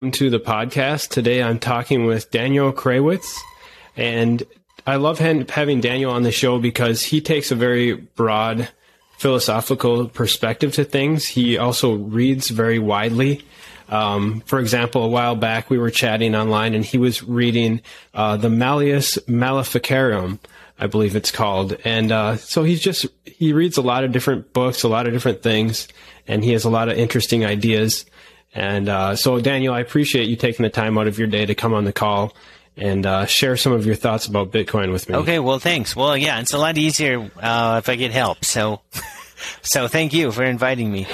to the podcast. Today I'm talking with Daniel Krawisz, and I love having Daniel on the show because he takes a very broad philosophical perspective to things. He also reads very widely. Um, for example, a while back we were chatting online, and he was reading uh, the Malleus Maleficarum, I believe it's called, and uh, so he's just he reads a lot of different books, a lot of different things, and he has a lot of interesting ideas. And uh, so, Daniel, I appreciate you taking the time out of your day to come on the call and uh, share some of your thoughts about Bitcoin with me. Okay, well, thanks. Well, yeah, it's a lot easier uh, if I get help. So, so thank you for inviting me.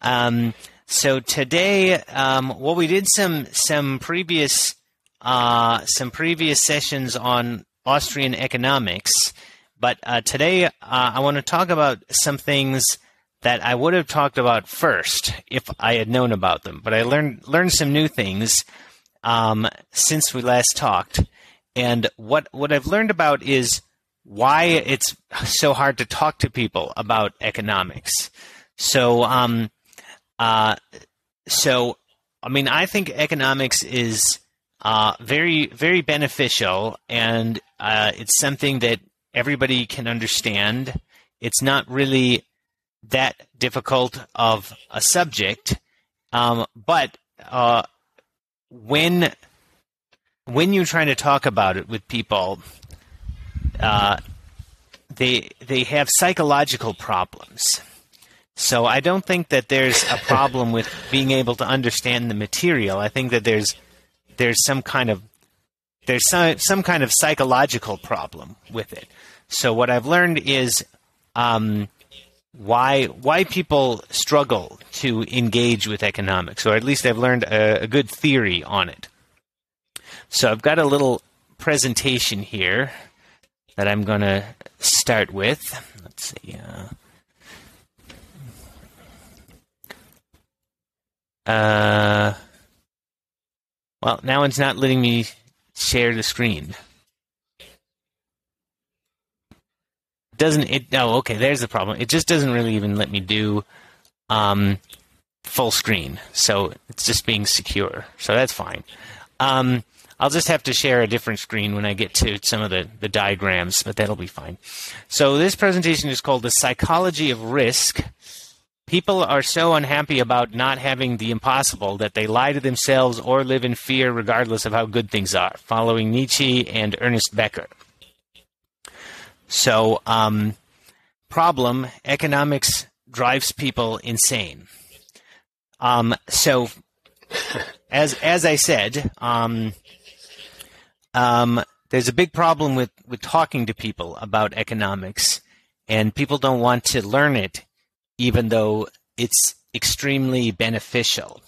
Um, so today, um, well, we did some some previous uh, some previous sessions on Austrian economics, but uh, today uh, I want to talk about some things that I would have talked about first if I had known about them. But I learned learned some new things um, since we last talked, and what what I've learned about is why it's so hard to talk to people about economics. So, um, uh, so I mean, I think economics is uh, very very beneficial, and uh, it's something that everybody can understand. It's not really that difficult of a subject, um, but uh, when when you're trying to talk about it with people, uh, they they have psychological problems. So I don't think that there's a problem with being able to understand the material. I think that there's there's some kind of there's some some kind of psychological problem with it. So what I've learned is um, why why people struggle to engage with economics, or at least I've learned a, a good theory on it. So I've got a little presentation here that I'm going to start with. Let's see. Uh, uh, well, now it's not letting me share the screen. Doesn't it oh okay there's the problem. It just doesn't really even let me do um, full screen. So it's just being secure. So that's fine. Um, I'll just have to share a different screen when I get to some of the, the diagrams but that'll be fine. So this presentation is called the psychology of risk. People are so unhappy about not having the impossible that they lie to themselves or live in fear regardless of how good things are, following Nietzsche and Ernest Becker. So, um, problem economics drives people insane. Um, so, as as I said, um, um, there's a big problem with with talking to people about economics, and people don't want to learn it, even though it's extremely beneficial.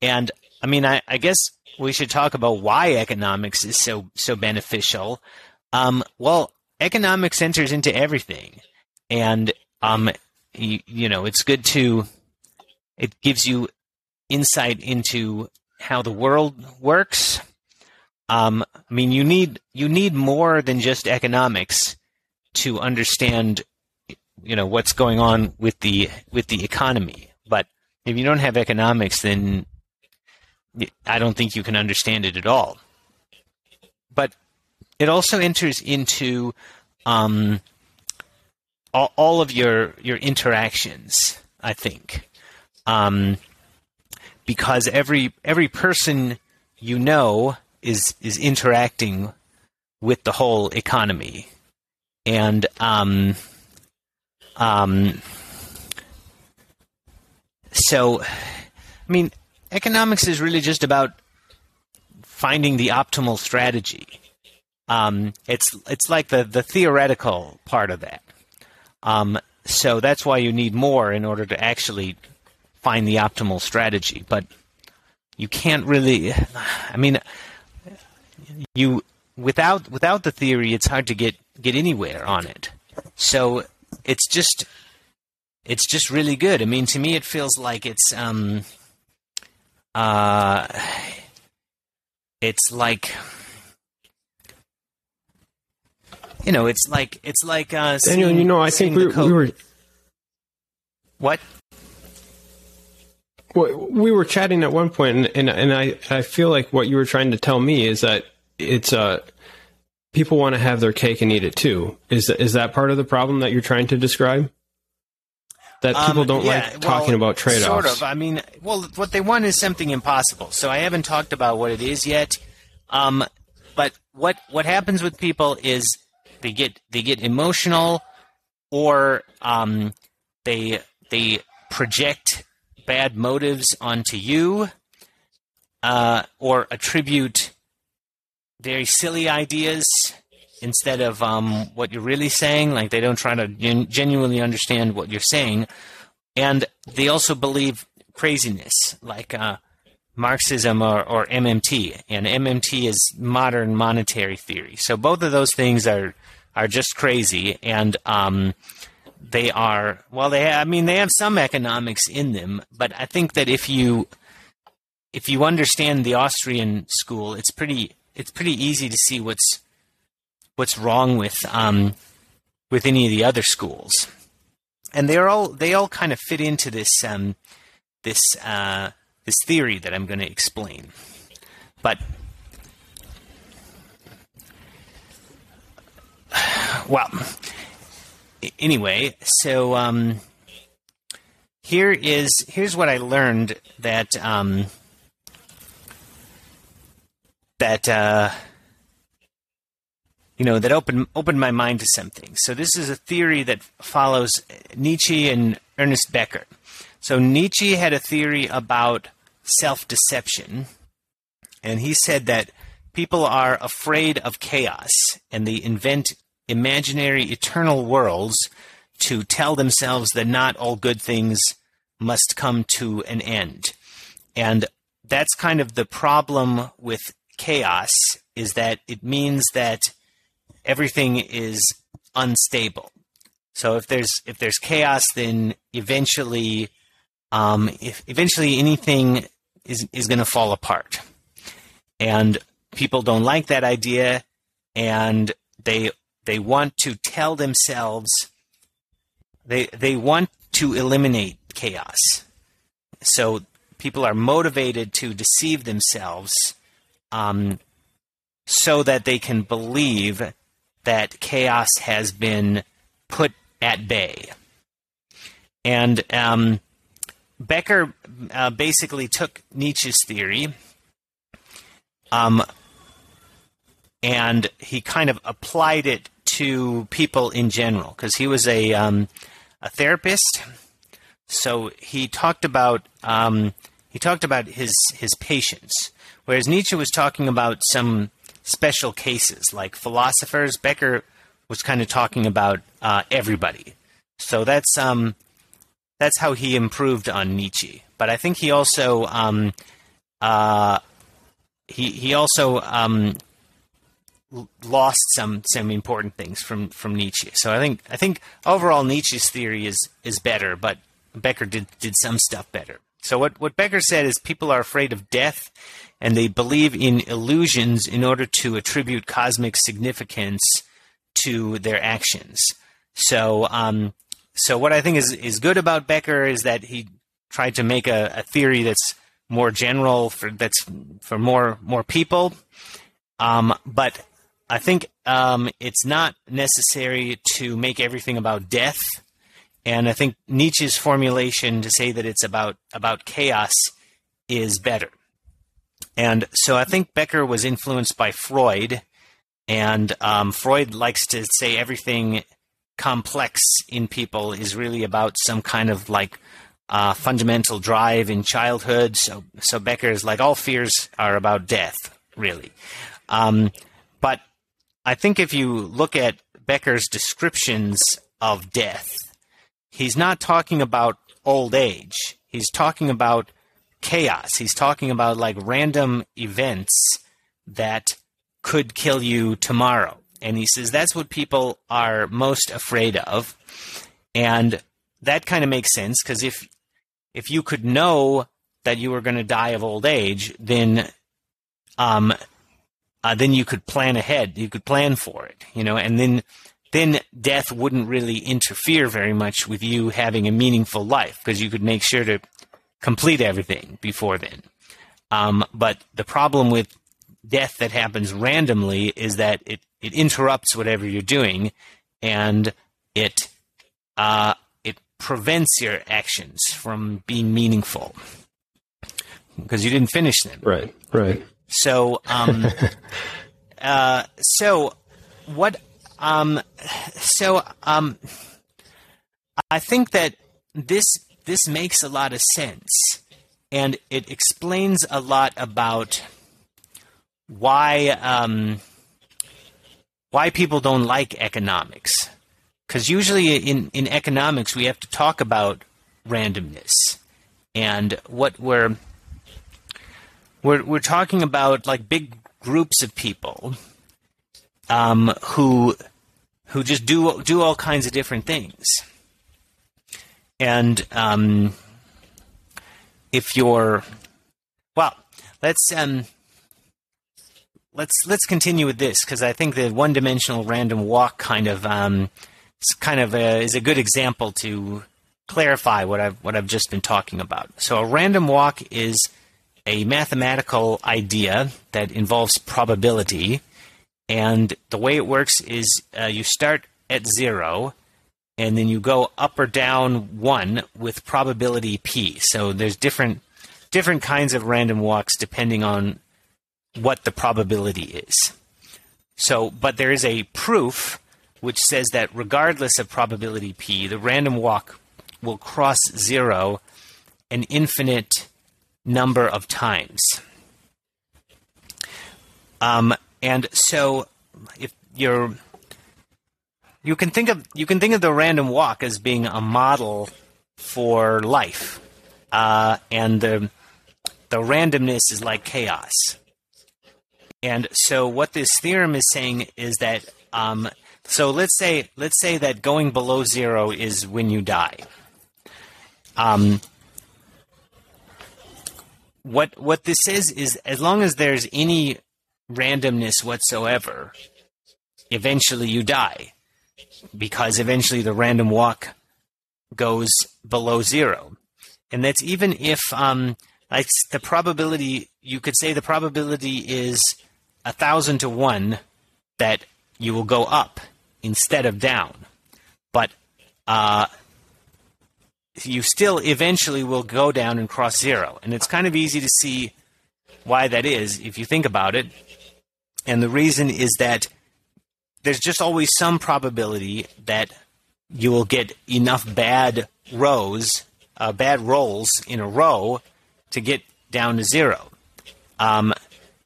And I mean, I, I guess we should talk about why economics is so so beneficial. Um, well, economics enters into everything, and um, you, you know, it's good to it gives you insight into how the world works. Um, I mean, you need you need more than just economics to understand, you know, what's going on with the with the economy. But if you don't have economics, then I don't think you can understand it at all. But it also enters into um, all, all, of your your interactions. I think, um, because every every person you know is is interacting with the whole economy, and um, um, so, I mean, economics is really just about finding the optimal strategy um, it's it's like the the theoretical part of that. Um, so that's why you need more in order to actually find the optimal strategy. But you can't really. I mean, you without without the theory, it's hard to get get anywhere on it. So it's just it's just really good. I mean, to me, it feels like it's um uh it's like you know, it's like it's like uh, Daniel. Seeing, you know, I think we, we were what? we were chatting at one point, and, and, and I, I feel like what you were trying to tell me is that it's uh, people want to have their cake and eat it too. Is is that part of the problem that you're trying to describe? That people Um, don't yeah, like talking well, about trade offs. Sort of. I mean, well, what they want is something impossible. So I haven't talked about what it is yet. Um, but what what happens with people is they get they get emotional, or um, they they project bad motives onto you, uh, or attribute very silly ideas instead of um, what you're really saying. Like they don't try to gen- genuinely understand what you're saying, and they also believe craziness, like uh, Marxism or, or MMT. And MMT is modern monetary theory. So both of those things are are just crazy, and um, they are well. They I mean they have some economics in them, but I think that if you if you understand the Austrian school, it's pretty it's pretty easy to see what's what's wrong with um, with any of the other schools, and they're all they all kind of fit into this um, this uh, this theory that I'm going to explain. But well, anyway, so um, here is here's what I learned that um, that uh, you know that opened opened my mind to something. So this is a theory that follows Nietzsche and Ernest Becker. So Nietzsche had a theory about self-deception, and he said that people are afraid of chaos and they invent imaginary eternal worlds to tell themselves that not all good things must come to an end. And that's kind of the problem with chaos is that it means that everything is unstable. So if there's if there's chaos, then eventually, um, if eventually anything is is going to fall apart, and people don't like that idea, and they they want to tell themselves they they want to eliminate chaos. So people are motivated to deceive themselves um, so that they can believe that chaos has been put at bay. And um, Becker uh, basically took Nietzsche's theory um, and he kind of applied it to people in general because he was a, um, a therapist. So he talked about um, he talked about his his patients, whereas Nietzsche was talking about some special cases like philosophers. Becker was kind of talking about uh, everybody. So that's um, that's how he improved on Nietzsche. But I think he also um, uh, he he also um, lost some some important things from from Nietzsche. So I think I think overall Nietzsche's theory is is better, but Becker did did some stuff better. So what what Becker said is people are afraid of death and they believe in illusions in order to attribute cosmic significance to their actions. So um so what I think is is good about Becker is that he tried to make a, a theory that's more general for that's for more more people. Um, but I think um, it's not necessary to make everything about death. And I think Nietzsche's formulation to say that it's about about chaos is better. And so I think Becker was influenced by Freud, and um, Freud likes to say everything complex in people is really about some kind of like uh, fundamental drive in childhood. So, so Becker is like all fears are about death, really. Um, I think if you look at Becker's descriptions of death, he's not talking about old age. He's talking about chaos. He's talking about like random events that could kill you tomorrow. And he says that's what people are most afraid of. And that kind of makes sense because if if you could know that you were going to die of old age, then um, uh, then you could plan ahead. You could plan for it, you know, and then then death wouldn't really interfere very much with you having a meaningful life because you could make sure to complete everything before then. Um, but the problem with death that happens randomly is that it, it interrupts whatever you're doing and it uh, it prevents your actions from being meaningful because you didn't finish them. Right, right. So, um, uh, so what? Um, so, um, I think that this this makes a lot of sense, and it explains a lot about why um, why people don't like economics. Because usually in, in economics we have to talk about randomness and what we're we're we're talking about like big groups of people um, who who just do do all kinds of different things. And um, if you're well, let's um, let's let's continue with this because I think the one-dimensional random walk kind of um, kind of a, is a good example to clarify what I've what I've just been talking about. So a random walk is a mathematical idea that involves probability, and the way it works is uh, you start at zero, and then you go up or down one with probability p. So there's different different kinds of random walks depending on what the probability is. So, but there is a proof which says that regardless of probability p, the random walk will cross zero an infinite number of times. Um, and so, if you're you can think of you can think of the random walk as being a model for life, uh, and the the randomness is like chaos. And so, what this theorem is saying is that um, so let's say let's say that going below zero is when you die. Um, what what this is is as long as there's any randomness whatsoever, eventually you die, because eventually the random walk goes below zero, and that's even if um, like the probability you could say the probability is a thousand to one that you will go up instead of down. But uh, you still eventually will go down and cross zero. And it's kind of easy to see why that is if you think about it. And the reason is that there's just always some probability that you will get enough bad rows, uh, bad rolls in a row to get down to zero, um,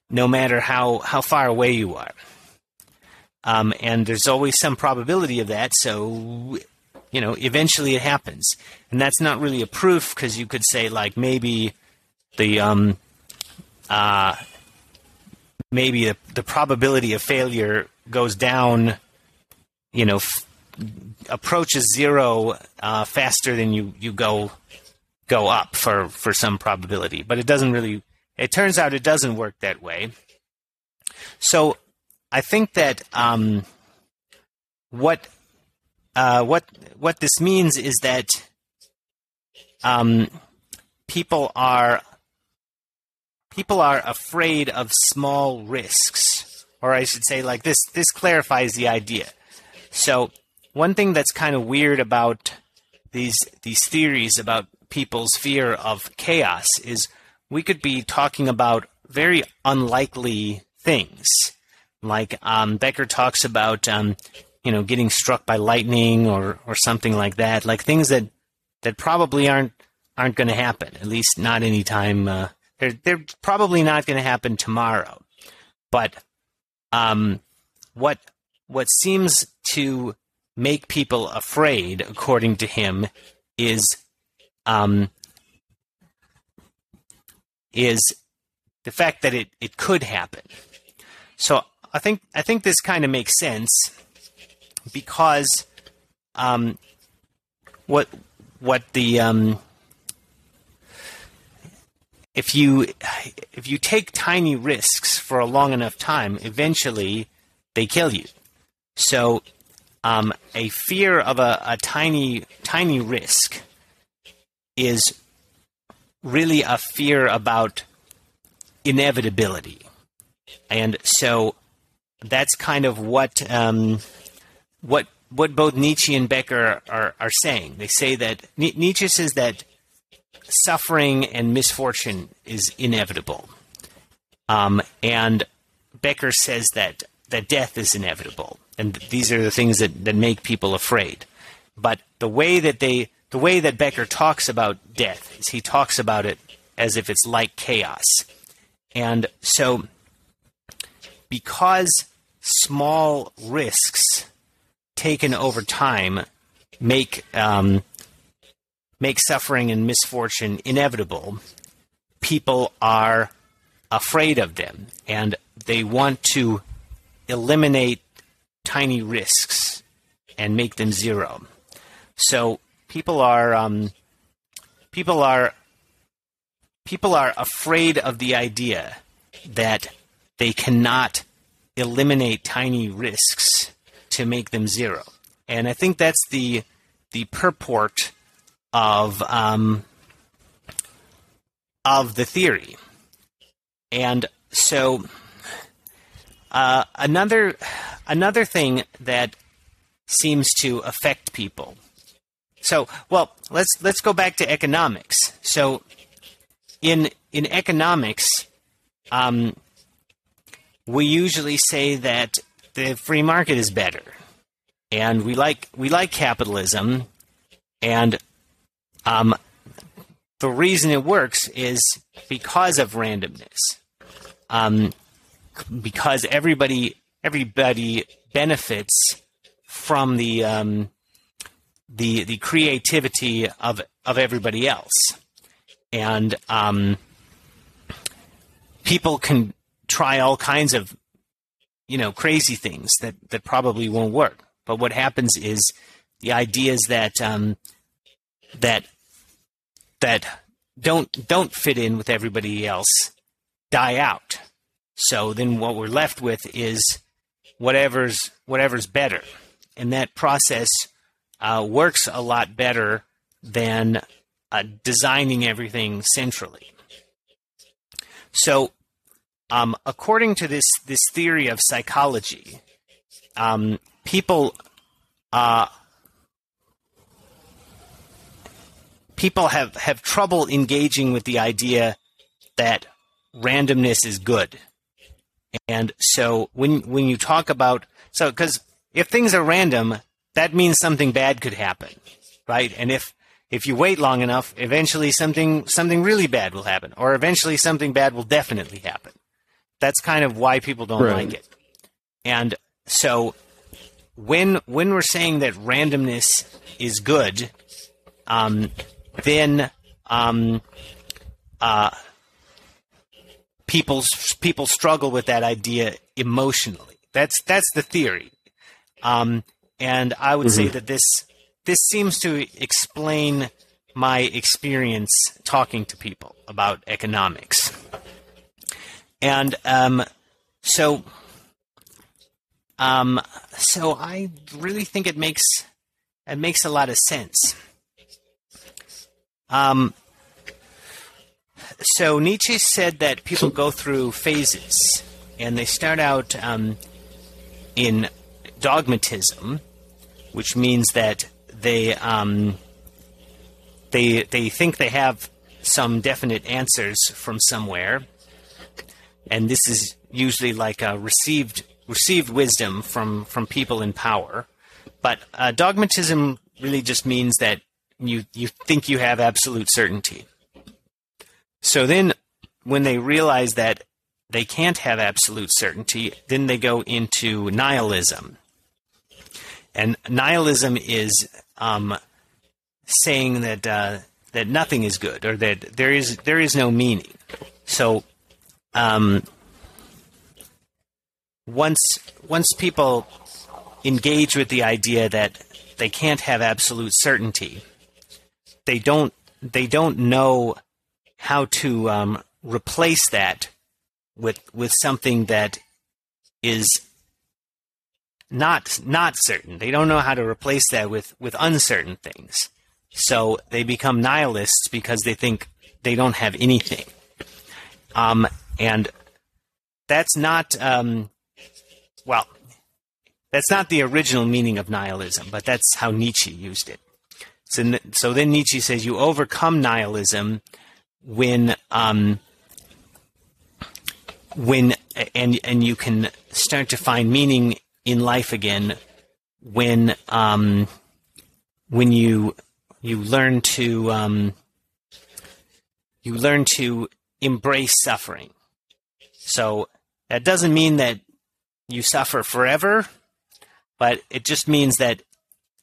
no matter how, how far away you are. Um, and there's always some probability of that, so you know, eventually it happens. And that's not really a proof because you could say like maybe the um uh maybe the the probability of failure goes down, you know, f- approaches zero uh, faster than you you go go up for for some probability, but it doesn't really. It turns out it doesn't work that way. So I think that um, what uh, what what this means is that um, people are people are afraid of small risks, or I should say, like this. This clarifies the idea. So one thing that's kind of weird about these these theories about people's fear of chaos is we could be talking about very unlikely things like um, Becker talks about, um, you know, getting struck by lightning or, or something like that, like things that, that probably aren't aren't going to happen. At least not anytime. Uh, they're they're probably not going to happen tomorrow. But um, what what seems to make people afraid, according to him, is um, is the fact that it, it could happen. So I think I think this kind of makes sense because um, what what the um, if you if you take tiny risks for a long enough time, eventually they kill you. So um, a fear of a, a tiny tiny risk is really a fear about inevitability. And so that's kind of what um, what what both Nietzsche and Becker are, are saying. They say that Nietzsche says that suffering and misfortune is inevitable, um, and Becker says that that death is inevitable, and these are the things that, that make people afraid. But the way that they the way that Becker talks about death is he talks about it as if it's like chaos. And so, because small risks taken over time make um, make suffering and misfortune inevitable, people are afraid of them and they want to eliminate tiny risks and make them zero. So people are um, people are people are afraid of the idea that they cannot eliminate tiny risks to make them zero. And I think that's the the purport of um, of the theory. And so uh, another another thing that seems to affect people. So, well, let's let's go back to economics. So, in in economics, um, we usually say that the free market is better, and we like we like capitalism, and um, the reason it works is because of randomness, um, because everybody everybody benefits from the um, the the creativity of of everybody else. And um, people can try all kinds of you know crazy things that that probably won't work. But what happens is the ideas that um, that that don't don't fit in with everybody else die out. So then what we're left with is whatever's whatever's better, and that process uh, works a lot better than uh, designing everything centrally. So, um, according to this this theory of psychology, um, people uh, people have, have trouble engaging with the idea that randomness is good. And so when when you talk about so because if things are random, that means something bad could happen, right? And if if you wait long enough, eventually something something really bad will happen, or eventually something bad will definitely happen. That's kind of why people don't right. like it. And so when when we're saying that randomness is good, um, then um, uh, people people struggle with that idea emotionally. That's that's the theory, um, and I would mm-hmm. say that this this seems to explain my experience talking to people about economics. And um, so, um, so I really think it makes it makes a lot of sense. Um, so Nietzsche said that people go through phases, and they start out um, in dogmatism, which means that they um, they they think they have some definite answers from somewhere, and this is usually like a received received wisdom from from people in power. But uh, dogmatism really just means that you you think you have absolute certainty. So then, when they realize that they can't have absolute certainty, then they go into nihilism. And nihilism is um, saying that uh, that nothing is good or that there is there is no meaning. So um, once once people engage with the idea that they can't have absolute certainty, they don't they don't know how to um, replace that with with something that is not not certain. They don't know how to replace that with with uncertain things. So they become nihilists because they think they don't have anything. Um, and that's not um, well, that's not the original meaning of nihilism, but that's how Nietzsche used it. So, so then Nietzsche says you overcome nihilism when um, when and and you can start to find meaning in life again when um, when you you learn to um, you learn to embrace suffering. So that doesn't mean that you suffer forever, but it just means that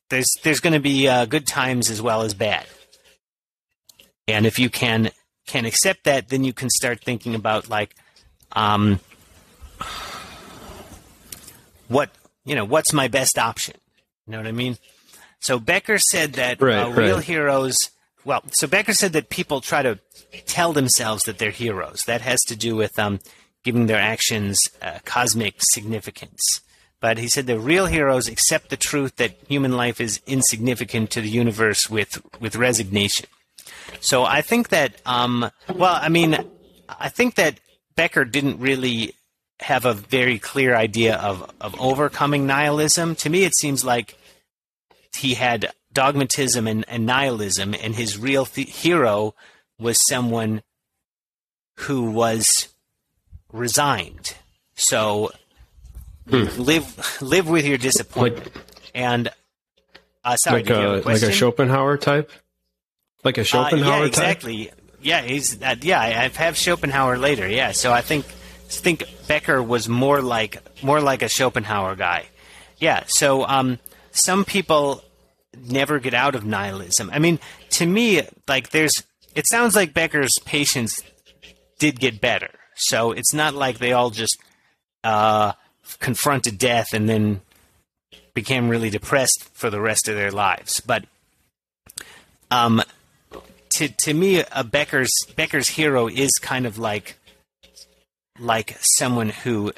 there's there's going to be uh, good times as well as bad. And if you can can accept that, then you can start thinking about like, um, what you know, what's my best option? You know what I mean? So Becker said that right, uh, real right. heroes. Well, so Becker said that people try to tell themselves that they're heroes. That has to do with um, giving their actions uh, cosmic significance. But he said the real heroes accept the truth that human life is insignificant to the universe with with resignation. So I think that, um, well, I mean, I think that Becker didn't really have a very clear idea of, of overcoming nihilism. To me, it seems like he had dogmatism and, and nihilism, and his real th- hero was someone who was resigned. So live live with your disappointment. and uh, sorry, like did you have a a like a? Schopenhauer type, like a Uh, Schopenhauer yeah, type. exactly. Yeah, he's uh, yeah. I have Schopenhauer later. Yeah, so I think think Becker was more like more like a Schopenhauer guy. Yeah. So um, some people never get out of nihilism. I mean, to me, like there's. It sounds like Becker's patients did get better. So it's not like they all just uh, confronted death and then became really depressed for the rest of their lives. But um, to to me, a Becker's Becker's hero is kind of like like someone who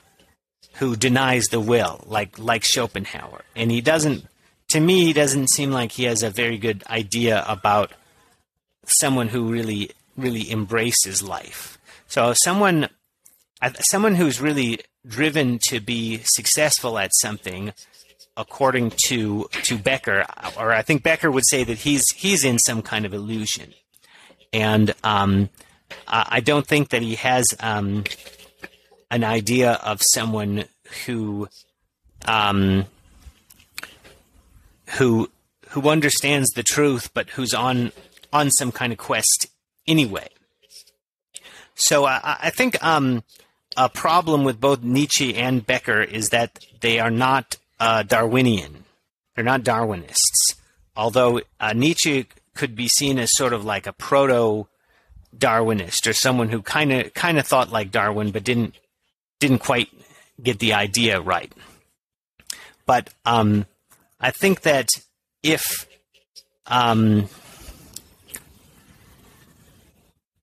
who denies the will, like like Schopenhauer, and he doesn't. To me, he doesn't seem like he has a very good idea about someone who really really embraces life. So someone someone who's really driven to be successful at something according to to Becker, or I think Becker would say that he's he's in some kind of illusion, and um, I don't think that he has um, an idea of someone who um, who who understands the truth, but who's on on some kind of quest anyway. So I, I- I think um, a problem with both Nietzsche and Becker is that they are not uh, Darwinian. They're not Darwinists. Although uh, Nietzsche could be seen as sort of like a proto Darwinist or someone who kind of kind of thought like Darwin but didn't didn't quite get the idea right. But um, I think that if um,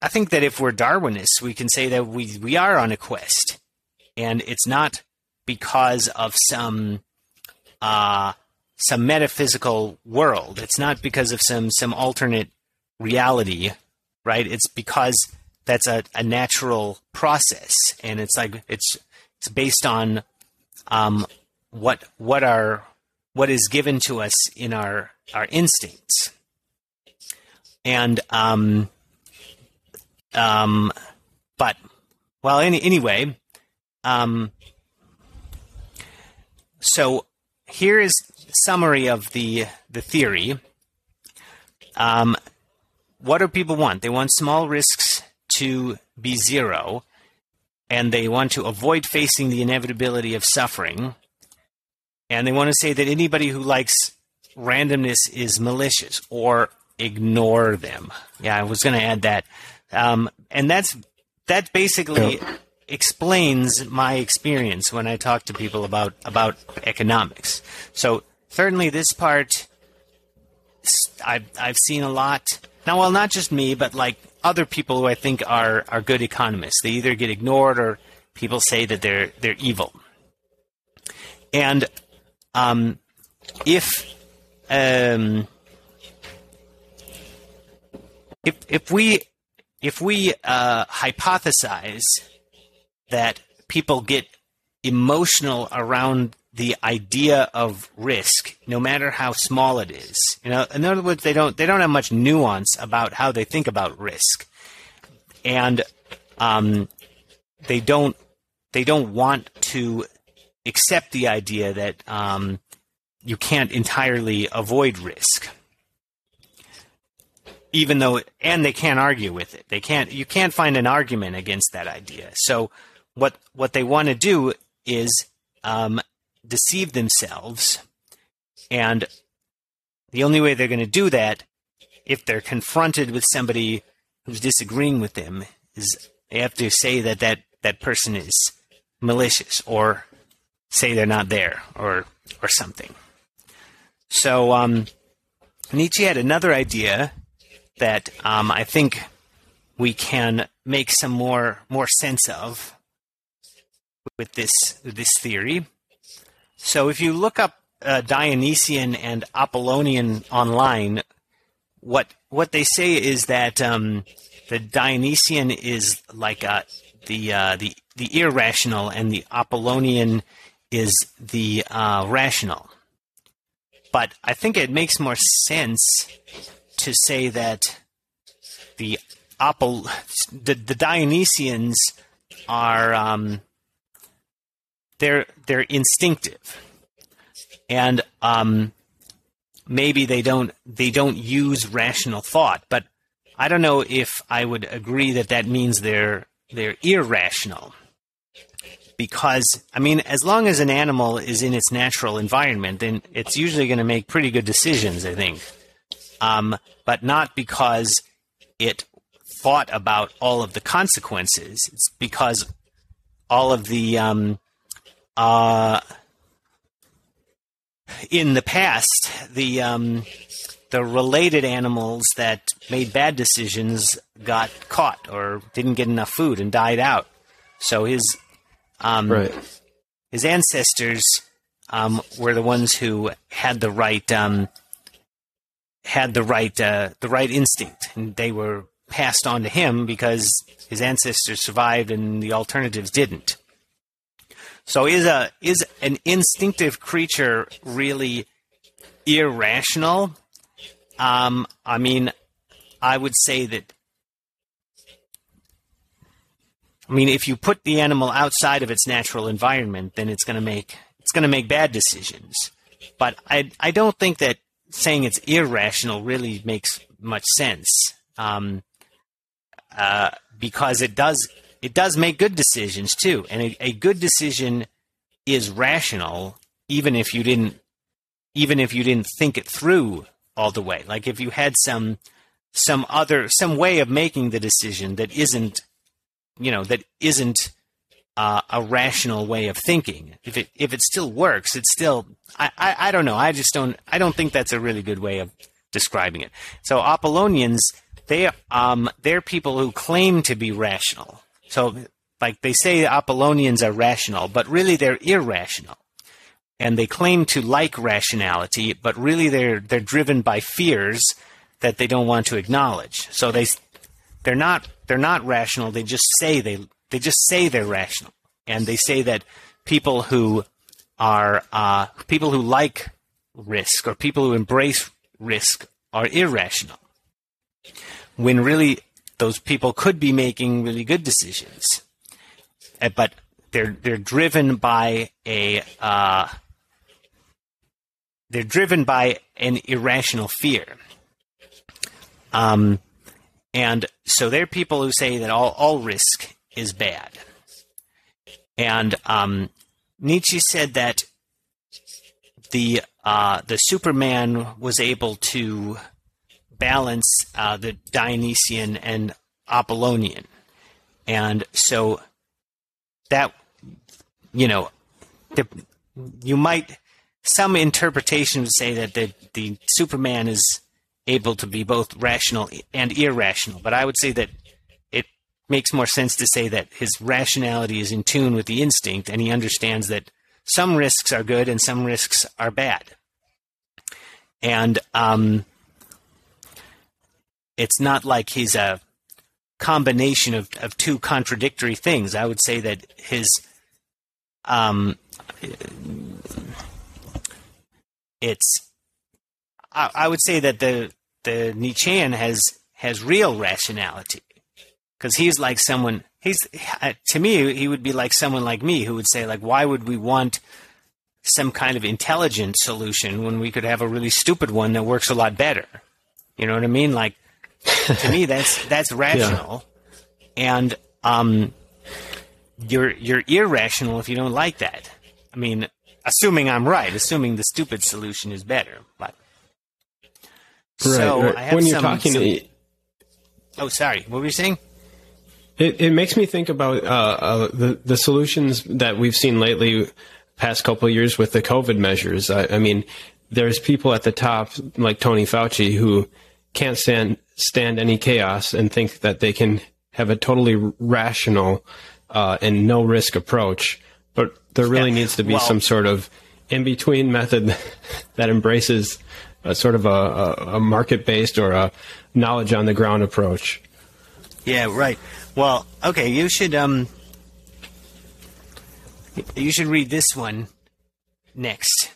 I think that if we're Darwinists, we can say that we, we are on a quest. And it's not because of some uh, some metaphysical world. It's not because of some some alternate reality, right? It's because that's a, a natural process, and it's like it's it's based on um, what what are what is given to us in our our instincts, and um, um, but well, any, anyway, um, so here is summary of the the theory. Um, what do people want? They want small risks to be zero, and they want to avoid facing the inevitability of suffering. And they want to say that anybody who likes randomness is malicious or ignore them. Yeah, I was going to add that. Um, and that's that basically explains my experience when I talk to people about about economics. So certainly this part I've I've seen a lot. Now, well, not just me, but like other people who I think are are good economists. They either get ignored or people say that they're they're evil. And um, if um, if if we if we uh, hypothesize that people get emotional around the idea of risk, no matter how small it is. You know, in other words, they don't they don't have much nuance about how they think about risk, and um, they don't they don't want to accept the idea that um, you can't entirely avoid risk even though and they can't argue with it. They can't you can't find an argument against that idea. So what what they want to do is um, deceive themselves and the only way they're going to do that if they're confronted with somebody who's disagreeing with them is they have to say that that, that person is malicious or say they're not there or or something. So um, Nietzsche had another idea that um, I think we can make some more more sense of with this this theory. So if you look up uh, Dionysian and Apollonian online, what what they say is that um, the Dionysian is like the uh, the the irrational, and the Apollonian is the uh, rational. But I think it makes more sense to say that the Apol- the, the Dionysians are um, they're they're instinctive, and um, maybe they don't they don't use rational thought. But I don't know if I would agree that that means they're they're irrational. Because I mean, as long as an animal is in its natural environment, then it's usually going to make pretty good decisions. I think um, but not because it thought about all of the consequences. It's because all of the um, uh, in the past the um, the related animals that made bad decisions got caught or didn't get enough food and died out. So his um, right. his ancestors um, were the ones who had the right um, had the right uh, the right instinct, and they were passed on to him because his ancestors survived and the alternatives didn't. So is a is an instinctive creature really irrational? Um, I mean, I would say that. I mean, if you put the animal outside of its natural environment, then it's going to make it's going to make bad decisions. But I I don't think that saying it's irrational really makes much sense um, uh, because it does it does make good decisions too, and a, a, good decision is rational even if you didn't even if you didn't think it through all the way. Like if you had some some other some way of making the decision that isn't you know that isn't uh, a rational way of thinking. If it if it still works, it's still I, I, I don't know. I just don't I don't think that's a really good way of describing it. So Apollonians they um they're people who claim to be rational. So like they say Apollonians are rational, but really they're irrational. And they claim to like rationality, but really they're they're driven by fears that they don't want to acknowledge. So they they're not they're not rational. They just say they they just say they're rational, and they say that people who are uh, people who like risk or people who embrace risk are irrational. When really those people could be making really good decisions, uh, but they're they're driven by a uh, they're driven by an irrational fear. Um, and so they're people who say that all, all risk is bad. And um, Nietzsche said that the uh, the Superman was able to balance uh, the Dionysian and Apollonian, and so that you know the, you might some interpretation would say that the the Superman is able to be both rational and irrational, but I would say that makes more sense to say that his rationality is in tune with the instinct and he understands that some risks are good and some risks are bad. And um, it's not like he's a combination of, of two contradictory things. I would say that his um, it's I, I would say that the the Nietzschean has has real rationality because he's like someone he's uh, to me he would be like someone like me who would say like why would we want some kind of intelligent solution when we could have a really stupid one that works a lot better? You know what i mean? Like to me that's that's rational. Yeah. and um you're you're irrational if you don't like that. I mean assuming i'm right assuming the stupid solution is better but right, so right. when you're some, talking some, to, oh sorry. What were you saying it, it makes me think about uh, uh, the the solutions that we've seen lately, past couple of years with the COVID measures. I, I, mean, there's people at the top like Tony Fauci who can't stand stand any chaos and think that they can have a totally rational uh, and no risk approach. But there really yeah. needs to be well, some sort of in between method that embraces a sort of a, a, a market based or a knowledge on the ground approach. Yeah, right. Well, okay, you should um you should read this one next.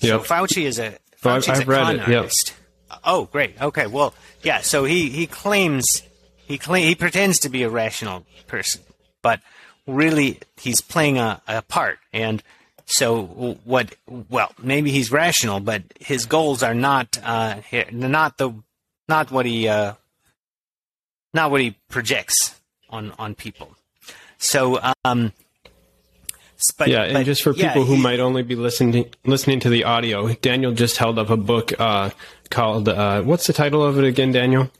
Yep. So Fauci is a Fauci's I've, I've a read con it. artist. Yep. Oh, great. Okay. Well, yeah. So he he claims he claim he pretends to be a rational person, but really he's playing a, a part. And so what? Well, maybe he's rational, but his goals are not uh, not the not what he uh, not what he projects on on people. So, um, but, yeah, and but, just for people who might only be listening listening to the audio, Daniel just held up a book uh, called uh, what's the title of it again, Daniel?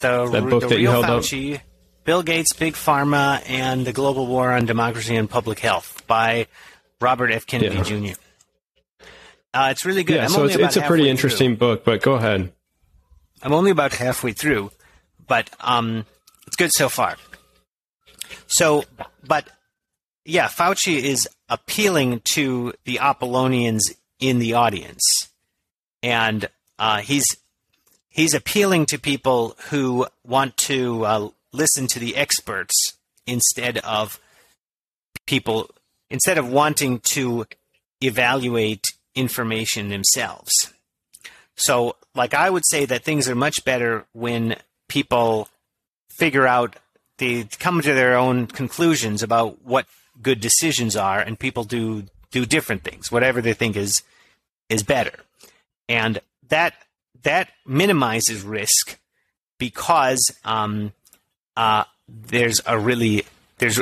The, that book the that you held Fauci, up. Bill Gates, Big Pharma, and the Global War on Democracy and Public Health by Robert F. Kennedy yeah. Jr. Uh, it's really good. Yeah, I'm so it's, it's a pretty interesting through. book, but go ahead. I'm only about halfway through, but um, it's good so far. So, but yeah, Fauci is appealing to the Apollonians in the audience, and uh, he's he's appealing to people who want to uh, listen to the experts instead of people instead of wanting to evaluate information themselves. So, like I would say that things are much better when people figure out they come to their own conclusions about what good decisions are, and people do do different things, whatever they think is is better, and that that minimizes risk because um, uh, there's a really there's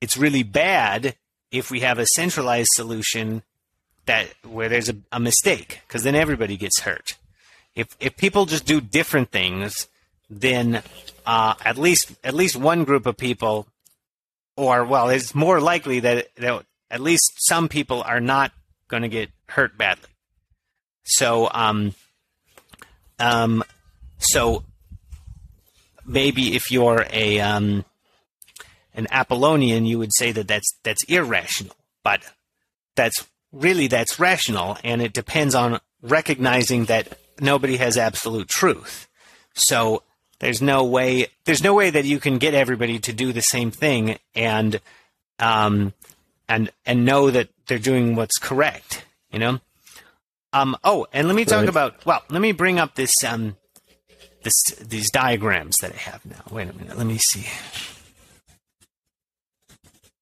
it's really bad if we have a centralized solution that where there's a, a mistake because then everybody gets hurt. If if people just do different things, then uh, at least at least one group of people, or well, it's more likely that, that at least some people are not going to get hurt badly. So, um, um, so maybe if you're a um, an Apollonian, you would say that that's that's irrational, but that's really that's rational, and it depends on recognizing that nobody has absolute truth. So there's no way. There's no way that you can get everybody to do the same thing and um and and know that they're doing what's correct. You know. Um. Oh, and let me talk right. about. Well, let me bring up this um this these diagrams that I have now. Wait a minute. Let me see.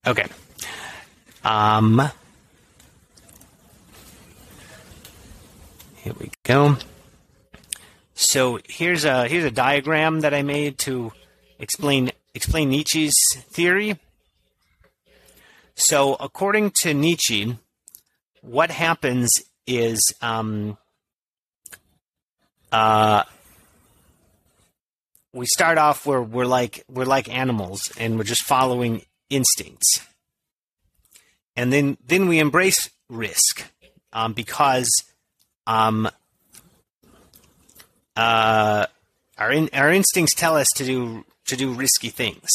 Okay. Um. Here we go. So here's a here's a diagram that I made to explain explain Nietzsche's theory. So according to Nietzsche, what happens is um, uh, we start off where we're like we're like animals and we're just following instincts, and then then we embrace risk um, because um, uh, our in, our instincts tell us to do to do risky things,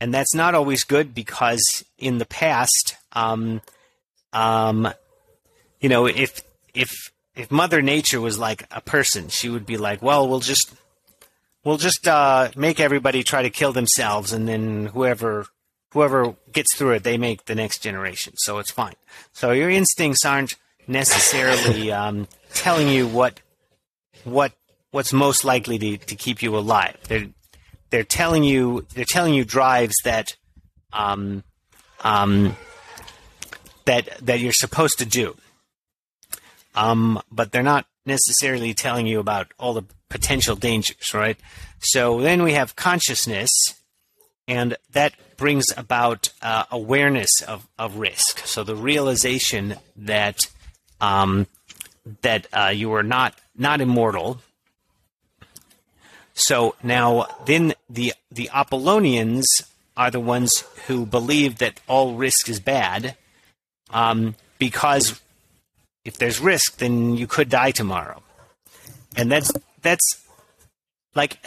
and that's not always good because in the past, um, um, you know, if if if Mother Nature was like a person, she would be like, well, we'll just we'll just uh, make everybody try to kill themselves, and then whoever whoever gets through it, they make the next generation. So it's fine. So your instincts aren't necessarily um, telling you what what what's most likely to, to keep you alive. They're they're telling you they're telling you drives that um, um, that that you're supposed to do. Um, but they're not necessarily telling you about all the potential dangers, right? So then we have consciousness, and that brings about uh, awareness of, of risk. So the realization that um, that uh, you are not not immortal. So now, then the the Apollonians are the ones who believe that all risk is bad, um, because if there's risk, then you could die tomorrow, and that's that's like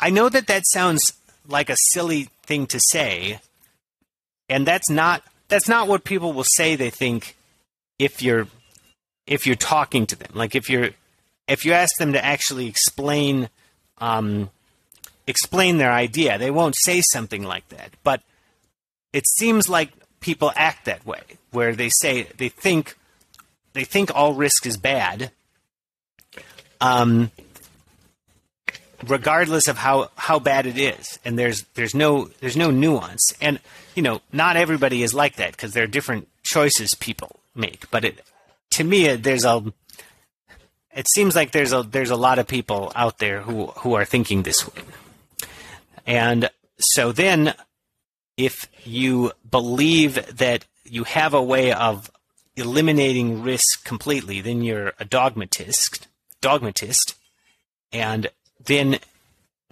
I know that that sounds like a silly thing to say, and that's not that's not what people will say they think if you're if you're talking to them. Like if you're if you ask them to actually explain um, explain their idea, they won't say something like that. But it seems like people act that way, where they say they think they think all risk is bad, um, regardless of how, how bad it is. And there's there's no there's no nuance. And you know, not everybody is like that because there are different choices people make. But it to me, there's a it seems like there's a there's a lot of people out there who who are thinking this way. And so then if you believe that you have a way of eliminating risk completely, then you're a dogmatist. Dogmatist, and then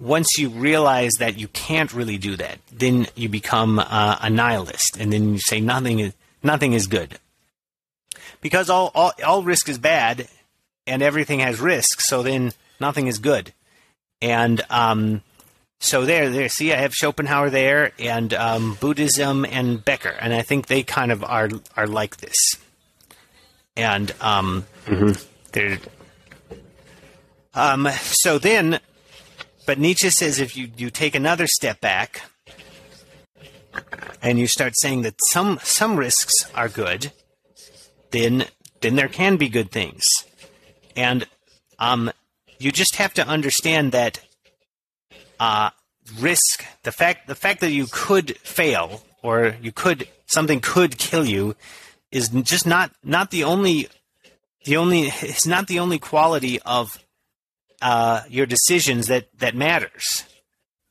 once you realize that you can't really do that, then you become uh, a nihilist, and then you say nothing is nothing is good because all, all all risk is bad, and everything has risk. So then nothing is good, and um, so there, there. See, I have Schopenhauer there, and um, Buddhism and Becker, and I think they kind of are are like this and um, mm-hmm. there. Um, so then, but Nietzsche says if you you take another step back and you start saying that some some risks are good, then then there can be good things, and um, you just have to understand that uh, risk the fact the fact that you could fail or you could something could kill you is just not not the only the only it's not the only quality of uh, your decisions that that matters.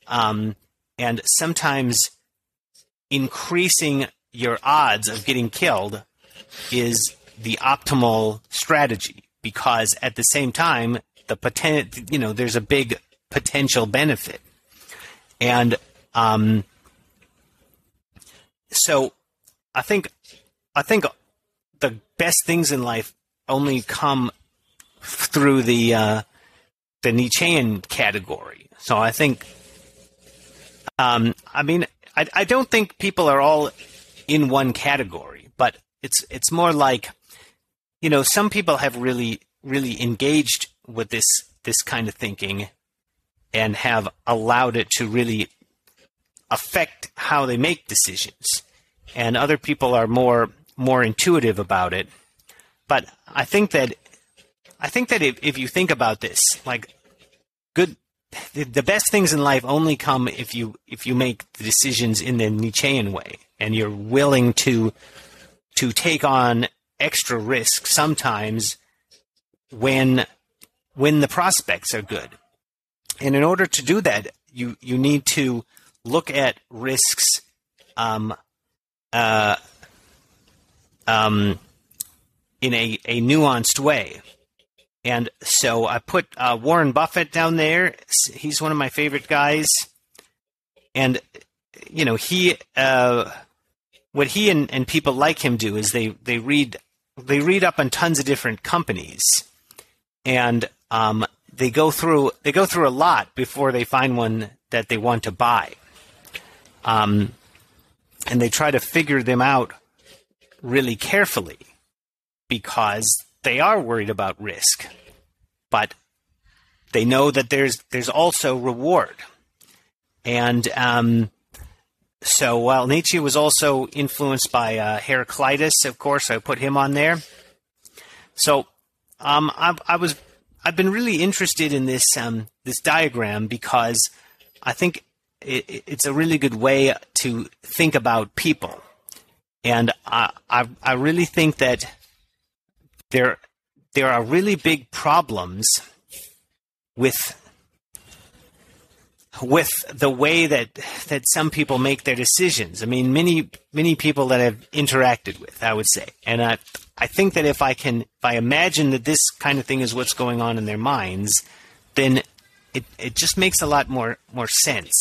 Um, and sometimes increasing your odds of getting killed is the optimal strategy because at the same time the poten- you know there's a big potential benefit and um, so I think I think the best things in life only come through the uh, the Nietzschean category. So I think, um, I mean, I, I don't think people are all in one category, but it's it's more like, you know, some people have really really engaged with this this kind of thinking, and have allowed it to really affect how they make decisions, and other people are more more intuitive about it. But I think that I think that if, if you think about this, like good the, the best things in life only come if you if you make the decisions in the Nietzschean way and you're willing to to take on extra risk sometimes when when the prospects are good. And in order to do that, you you need to look at risks um, uh, um, in a, a nuanced way. And so I put uh, Warren Buffett down there. He's one of my favorite guys. And, you know, he, uh, what he and, and people like him do is they, they read, they read up on tons of different companies and, um, they go through, they go through a lot before they find one that they want to buy. Um, and they try to figure them out really carefully because they are worried about risk. But they know that there's there's also reward, and um, so while Nietzsche was also influenced by uh, Heraclitus, of course, I put him on there. So um, I, I was I've been really interested in this um, this diagram because I think it, it's a really good way to think about people, and I, I I really think that there there are really big problems with with the way that that some people make their decisions. I mean, many many people that I've interacted with, I would say, and I I think that if I can if I imagine that this kind of thing is what's going on in their minds, then it it just makes a lot more more sense.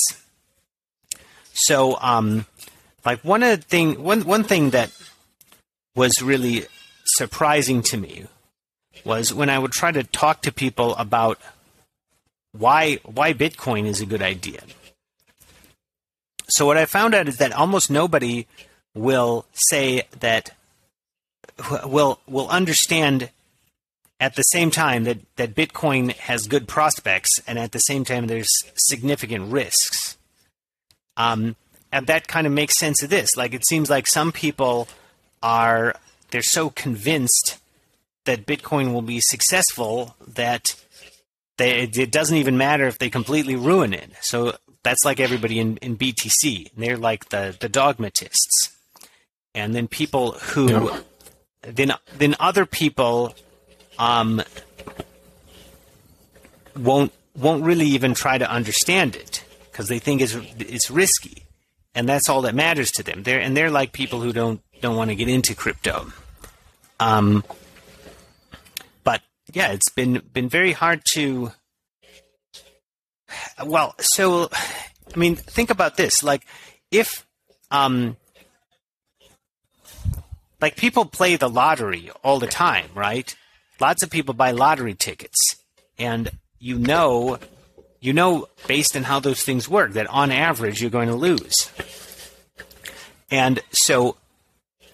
So, um, like one of the thing one one thing that was really surprising to me was when I would try to talk to people about why why Bitcoin is a good idea. So what I found out is that almost nobody will say that will will understand at the same time that, that Bitcoin has good prospects and at the same time there's significant risks. Um, and that kind of makes sense of this. Like it seems like some people are they're so convinced that Bitcoin will be successful that they, it doesn't even matter if they completely ruin it. So that's like everybody in, in BTC. They're like the, the dogmatists. And then people who, yeah. then, then other people, um, won't, won't really even try to understand it because they think it's, it's risky. And that's all that matters to them. They're, and they're like people who don't, don't want to get into crypto. Um, yeah, it's been been very hard to. Well, so I mean, think about this. Like, if um, like people play the lottery all the time, right? Lots of people buy lottery tickets, and you know, you know, based on how those things work, that on average you're going to lose. And so,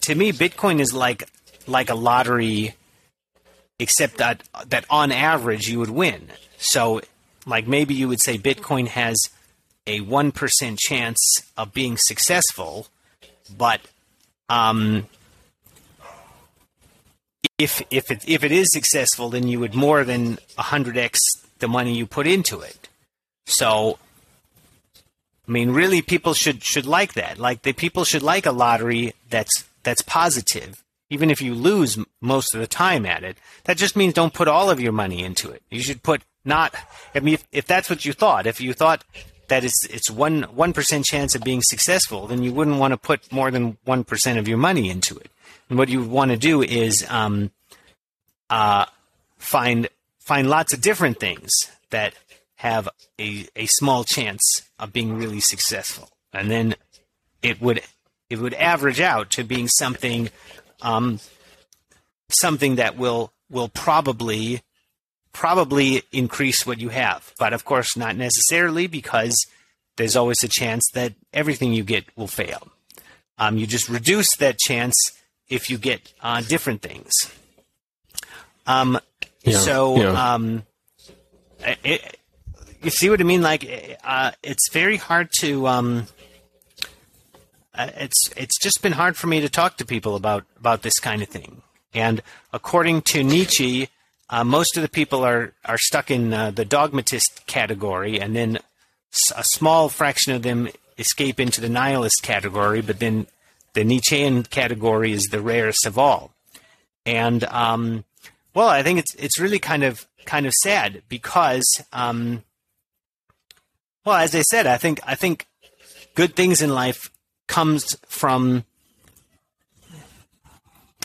to me, Bitcoin is like like a lottery except that that on average you would win. So, like maybe you would say Bitcoin has a one percent chance of being successful, but um, if if it if it is successful, then you would more than hundred x the money you put into it. So, I mean, really, people should should like that. Like the people should like a lottery that's that's positive even if you lose most of the time at it, that just means don't put all of your money into it. You should put not. I mean, if, if that's what you thought, if you thought that it's it's one one percent chance of being successful, then you wouldn't want to put more than one percent of your money into it. And what you want to do is um, uh, find find lots of different things that have a a small chance of being really successful, and then it would it would average out to being something um, something that will will probably probably increase what you have, but of course not necessarily because there's always a chance that everything you get will fail. Um, you just reduce that chance if you get uh, different things. Um, yeah, so yeah. Um, it, you see what I mean? Like uh, it's very hard to um, it's it's just been hard for me to talk to people about about this kind of thing. And according to Nietzsche, uh, most of the people are are stuck in uh, the dogmatist category, and then a small fraction of them escape into the nihilist category. But then the Nietzschean category is the rarest of all. And um, well, I think it's it's really kind of kind of sad because, um, well, as I said, I think I think good things in life comes from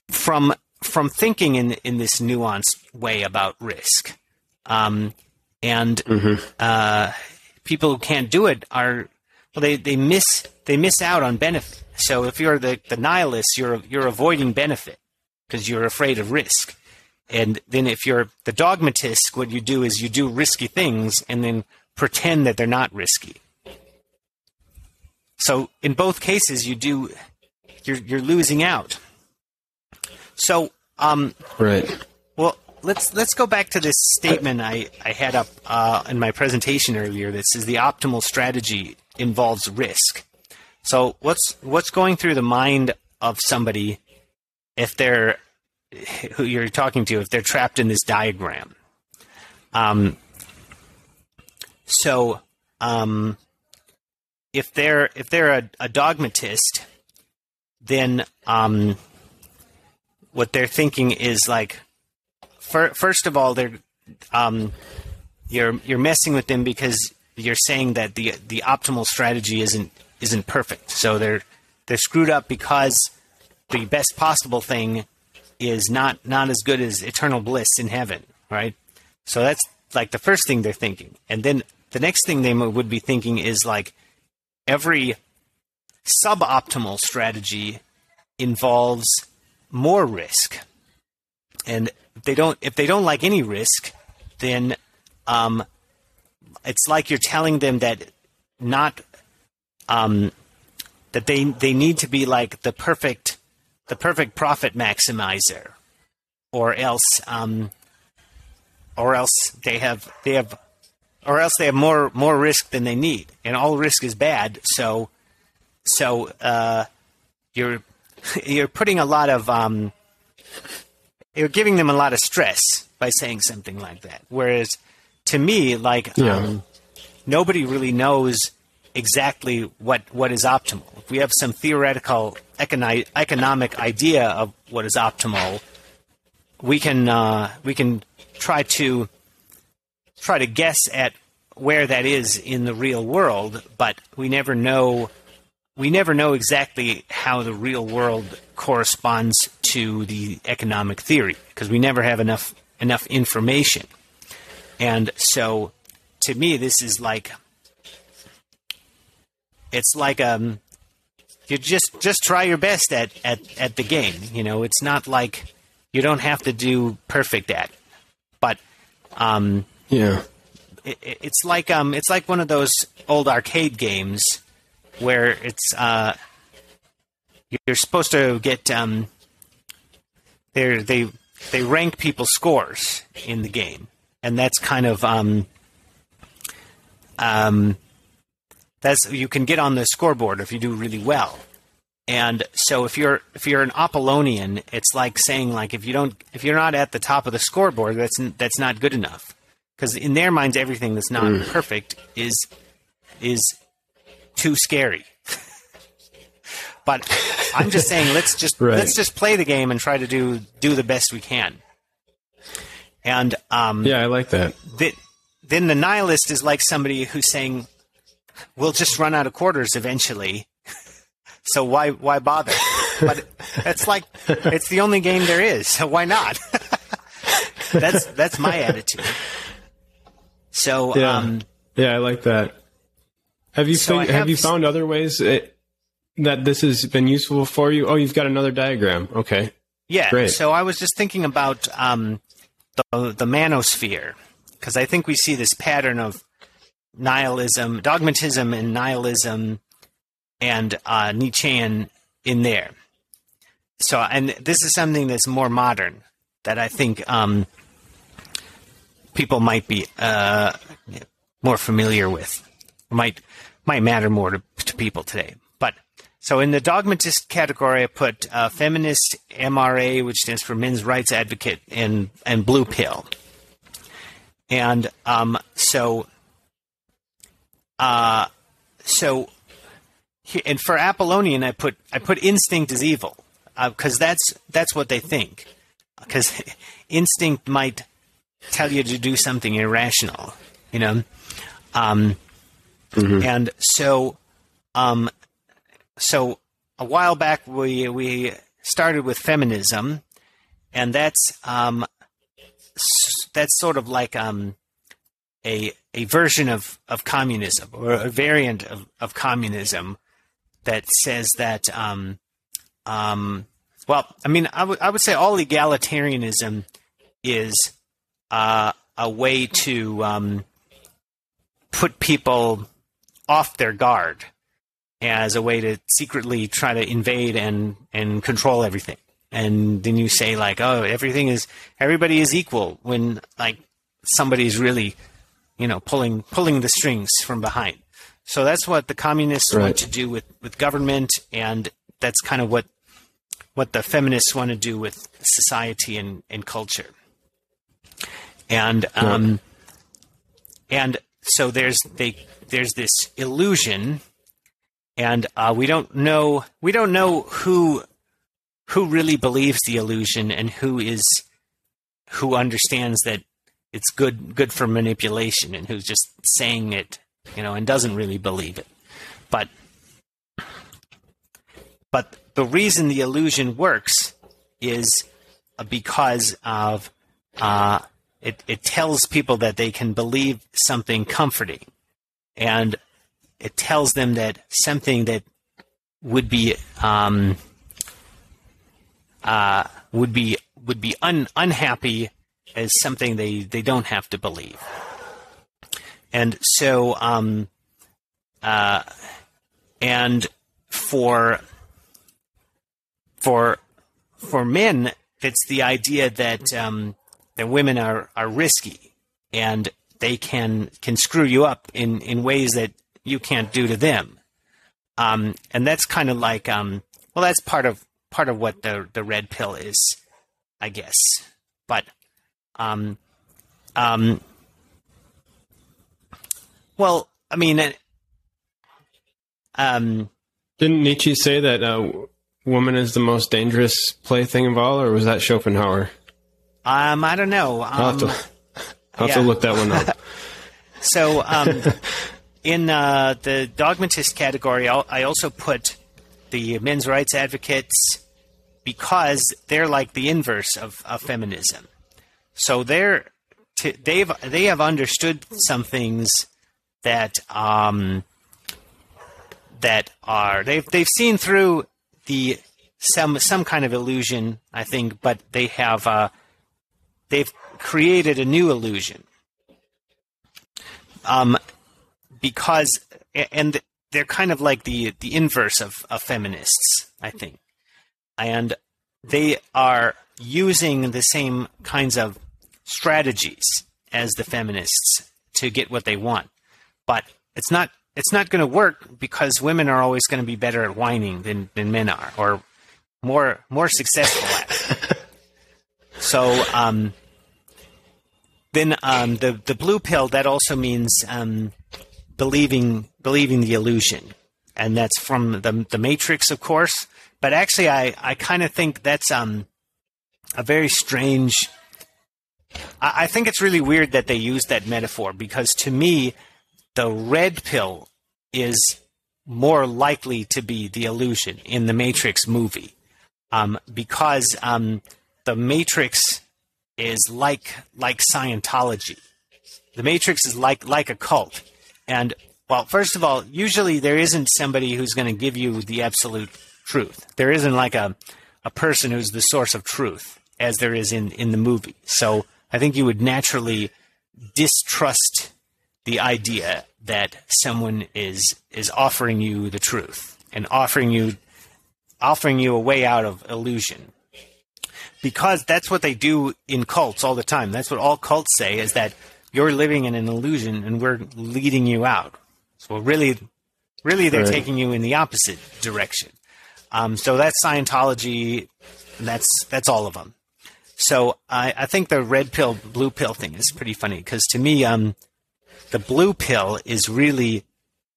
from from thinking in in this nuanced way about risk, um, and mm-hmm. uh, people who can't do it are well, they, they miss they miss out on benefit. So if you're the, the nihilist, you're you're avoiding benefit because you're afraid of risk. And then if you're the dogmatist, what you do is you do risky things and then pretend that they're not risky. So in both cases, you do you're you're losing out. So um, right. Well, let's let's go back to this statement I, I had up uh, in my presentation earlier that says the optimal strategy involves risk. So what's what's going through the mind of somebody if they're who you're talking to if they're trapped in this diagram? Um, so um, if they're if they're a, a dogmatist, then um, what they're thinking is like fir- first of all they're um, you're you're messing with them because you're saying that the the optimal strategy isn't isn't perfect. So they're they're screwed up because the best possible thing is not not as good as eternal bliss in heaven, right? So that's like the first thing they're thinking, and then the next thing they would be thinking is like every suboptimal strategy involves more risk, and if they don't if they don't like any risk, then um, it's like you're telling them that not um, that they they need to be like the perfect the perfect profit maximizer, or else um, or else they have they have or else they have more more risk than they need, and all risk is bad. So so uh, you're you're putting a lot of um, you're giving them a lot of stress by saying something like that. Whereas to me, like Yeah. um, nobody really knows exactly what what is optimal. If we have some theoretical econo- economic idea of what is optimal, we can uh, we can try to try to guess at where that is in the real world, but we never know we never know exactly how the real world corresponds to the economic theory because we never have enough enough information. And so to me this is like it's like um you just just try your best at, at, at the game. You know, it's not like you don't have to do perfect at, but um, Yeah. it, it- it's like um, it's like one of those old arcade games where it's uh, you're supposed to get um, they they they rank people's scores in the game, and that's kind of um, um, that's you can get on the scoreboard if you do really well. And so if you're if you're an Apollonian, it's like saying like if you don't if you're not at the top of the scoreboard, that's that's not good enough. Because in their minds, everything that's not perfect is is too scary. but I'm just saying, let's just Right. let's just play the game and try to do do the best we can. And um, Yeah, I like that. th- then the nihilist is like somebody who's saying, "We'll just run out of quarters eventually, so why why bother?" But it's like it's the only game there is, so why not? that's that's my attitude. So Yeah. um, Yeah, I like that. Have you So think, have, have you found other ways it, that this has been useful for you? Oh, you've got another diagram. Okay. Yeah. Great. So I was just thinking about um, the the manosphere because I think we see this pattern of nihilism, dogmatism, and nihilism, and uh, Nietzschean in there. So, and this is something that's more modern that I think um, people might be uh, more familiar with, might might matter more to, to people today. But so in the dogmatist category, I put uh, feminist MRA, which stands for Men's Rights Advocate, and and Blue Pill. And um, so, uh, so, and for Apollonian, I put I put instinct is evil because that's that's what they think. Because instinct might tell you to do something irrational, you know. Um, And so, um, so a while back we we started with feminism, and that's um, that's sort of like um, a a version of, of communism or a variant of, of communism that says that um, um, well, I mean, I would I would say all egalitarianism is uh, a way to um, put people off their guard as a way to secretly try to invade and, and control everything. and then you say like, oh, everything is everybody is equal when like somebody's really, you know, pulling pulling the strings from behind. So that's what the communists Right. want to do with with government, and that's kind of what what the feminists want to do with society and, and culture. And um, and so there's they there's this illusion, and uh, we don't know we don't know who who really believes the illusion and who is who understands that it's good good for manipulation and who's just saying it you know and doesn't really believe it. But but the reason the illusion works is uh, because of uh, it, it tells people that they can believe something comforting. And it tells them that something that would be um, uh, would be would be un, unhappy as something they, they don't have to believe. And so um, uh, and for for for men, it's the idea that um, that women are, are risky and they can can screw you up in, in ways that you can't do to them. Um, and that's kind of like um, well, that's part of part of what the the red pill is, I guess. But um, um, well, I mean, it- um, Didn't Nietzsche say that uh, woman is the most dangerous plaything of all, or was that Schopenhauer? Um, I don't know. I'll have Um, to, I'll have to look that one up. So, um, in uh, the dogmatist category, I'll, I also put the men's rights advocates because they're like the inverse of, of feminism. So they're they've they have understood some things that um, that are they've they've seen through the some some kind of illusion, I think, but they have uh, they've created a new illusion. Um, because and they're kind of like the the inverse of, of feminists, I think, and they are using the same kinds of strategies as the feminists to get what they want, but it's not it's not going to work because women are always going to be better at whining than, than men are, or more more successful at it. so um, then um, the the blue pill that also means um, believing believing the illusion, and that's from the the Matrix, of course. But actually, I I kind of think that's um a very strange. I, I think it's really weird that they use that metaphor because to me, the red pill is more likely to be the illusion in the Matrix movie, um, because um, the Matrix is like like Scientology. The Matrix is like like a cult, and well, first of all, usually there isn't somebody who's going to give you the absolute truth. There isn't like a a person who's the source of truth as there is in in the movie. So I think you would naturally distrust the idea that someone is is offering you the truth and offering you offering you a way out of illusion because that's what they do in cults all the time. That's what all cults say is that you're living in an illusion and we're leading you out. So really, really, they're Right. taking you in the opposite direction. Um, so that's Scientology. and That's that's all of them. So I, I think the red pill, blue pill thing is pretty funny because to me, um, the blue pill is really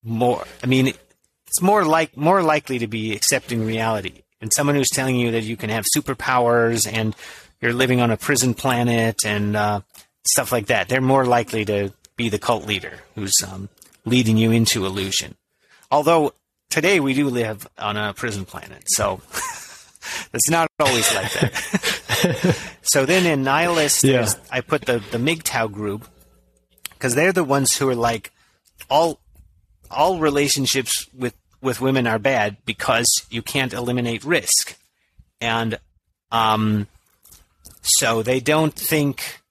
more. I mean, it's more like more likely to be accepting reality. And someone who's telling you that you can have superpowers and you're living on a prison planet and uh, stuff like that, they're more likely to be the cult leader who's um, leading you into illusion. Although today we do live on a prison planet, so it's not always like that. so then in nihilist, Yeah. I put the the MGTOW group because they're the ones who are like all all relationships with with women are bad because you can't eliminate risk, and um, so they don't think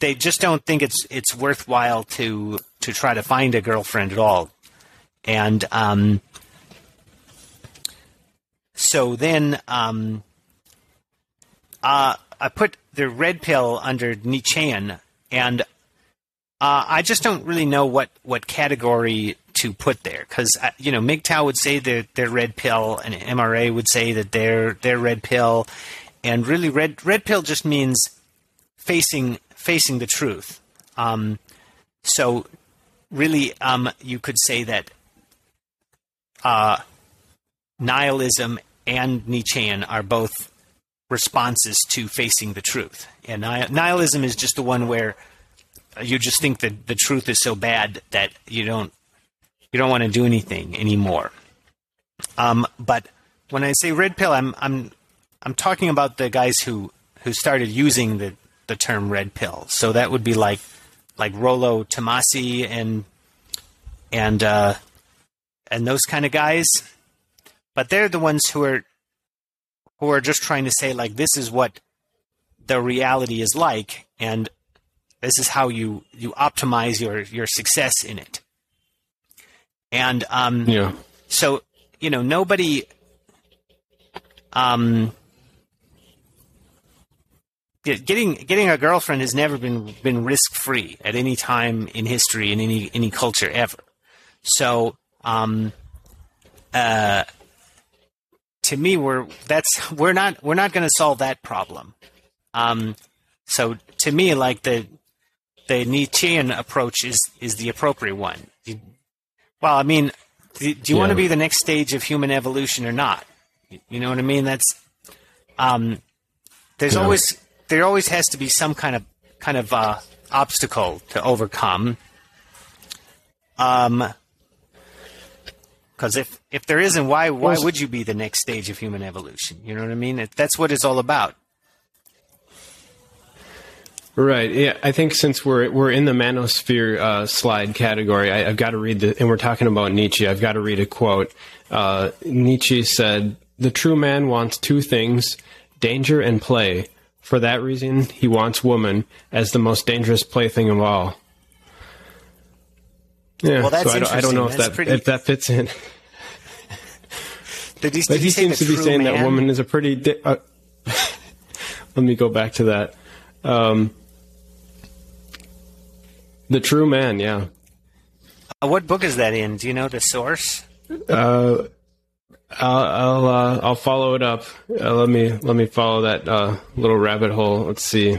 they just don't think it's it's worthwhile to to try to find a girlfriend at all, and um, so then um, uh, I put the red pill under Nietzschean, and uh, I just don't really know what, what category to put there because uh, you know MGTOW would say that they're red pill, and MRA would say that they're they're red pill, and really red red pill just means facing facing the truth. Um, so really, um, you could say that uh, nihilism and Nietzschean are both responses to facing the truth. And nihilism is just the one where you just think that the truth is so bad that you don't you don't want to do anything anymore. Um, but when I say red pill, I'm I'm I'm talking about the guys who who started using the the term red pill. So that would be like like Rollo Tomassi and and uh, and those kind of guys. But they're the ones who are who are just trying to say like this is what the reality is like and this is how you you optimize your your success in it and um yeah so you know nobody um getting getting a girlfriend has never been been risk free at any time in history in any any culture ever so um uh to me, we're that's we're not we're not going to solve that problem. Um, so to me, like the the Nietzschean approach is is the appropriate one. Well, I mean, do, do you yeah. want to be the next stage of human evolution or not? You know what I mean? That's um, there's yeah. always there always has to be some kind of kind of uh, obstacle to overcome. Um, because if if there isn't, why why would you be the next stage of human evolution? You know what I mean? That's what it's all about. Right. Yeah. I think since we're we're in the manosphere uh, slide category, I, have got to read the, and we're talking about Nietzsche. I've got to read a quote. Uh, Nietzsche said, "The true man wants two things: danger and play. For that reason, he wants woman as the most dangerous plaything of all." Yeah, well, that's so I don't, I don't know if that pretty... if that fits in. did he, but he seems to be saying man? that woman is a pretty. Di- uh, let me go back to that. Um, the true man, yeah. Uh, what book is that in? Do you know the source? Uh, I'll I'll, uh, I'll follow it up. Uh, let me let me follow that uh, little rabbit hole. Let's see.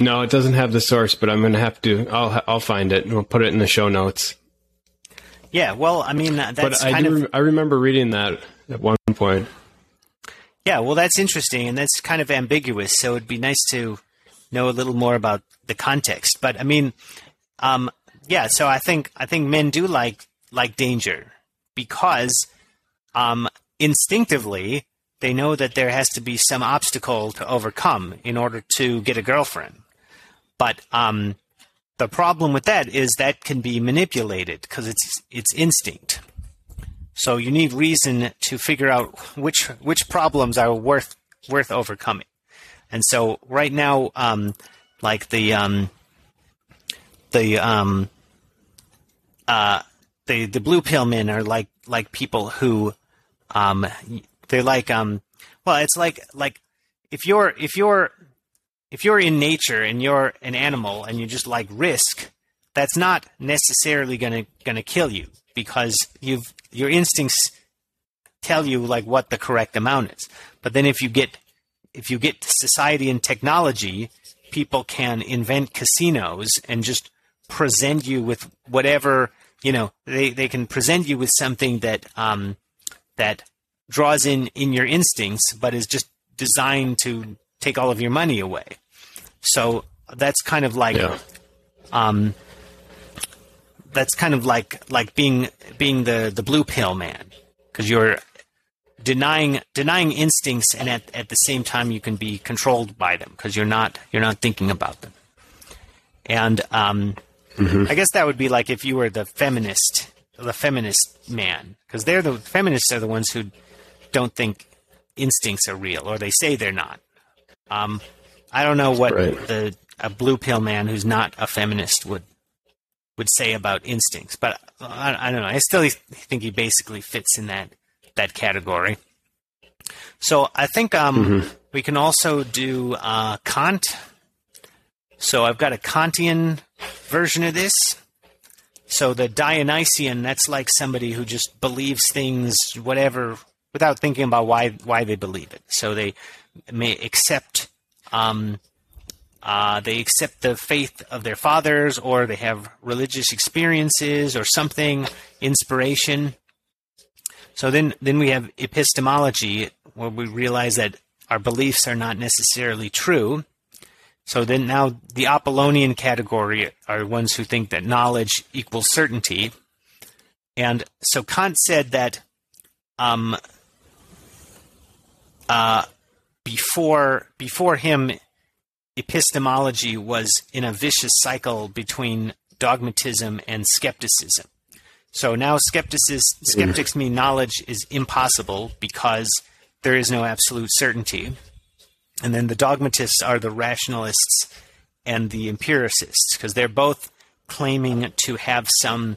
No, it doesn't have the source, but I'm going to have to. I'll I'll find it and we'll put it in the show notes. Yeah, well, I mean, that's but I do. Of, I remember reading that at one point. Yeah, well, that's interesting, and that's kind of ambiguous. So it'd be nice to know a little more about the context. But I mean, um, yeah. So I think I think men do like like danger because um, instinctively they know that there has to be some obstacle to overcome in order to get a girlfriend. But um, the problem with that is that can be manipulated because it's it's instinct. So you need reason to figure out which which problems are worth worth overcoming. And so right now, um, like the um, the um, uh, the the blue pill men are like like people who um, they're like um, well, it's like like if you're if you're if you're in nature and you're an animal and you just like risk, that's not necessarily gonna gonna kill you because you've your instincts tell you like what the correct amount is. But then if you get if you get society and technology, people can invent casinos and just present you with whatever you know. They they can present you with something that um, that draws in in your instincts, but is just designed to take all of your money away. So that's kind of like, yeah. um, that's kind of like like being being the the blue pill man because you're denying denying instincts and at, at the same time you can be controlled by them because you're not you're not thinking about them and um, mm-hmm. i guess that would be like if you were the feminist the feminist man because they're the feminists are the ones who don't think instincts are real or they say they're not um, I don't know what right. the a blue pill man who's not a feminist would would say about instincts, but I, I don't know. I still think he basically fits in that that category. So I think um, mm-hmm. we can also do uh, Kant. So I've got a Kantian version of this. So the Dionysian, that's like somebody who just believes things, whatever, without thinking about why why they believe it. So they may accept um, uh, they accept the faith of their fathers, or they have religious experiences or something, inspiration. So then, then we have epistemology, where we realize that our beliefs are not necessarily true. So then now the Apollonian category are ones who think that knowledge equals certainty. And so Kant said that um, uh, before before him, epistemology was in a vicious cycle between dogmatism and skepticism. So now skeptics skeptics mean knowledge is impossible because there is no absolute certainty. And then the dogmatists are the rationalists and the empiricists because they're both claiming to have some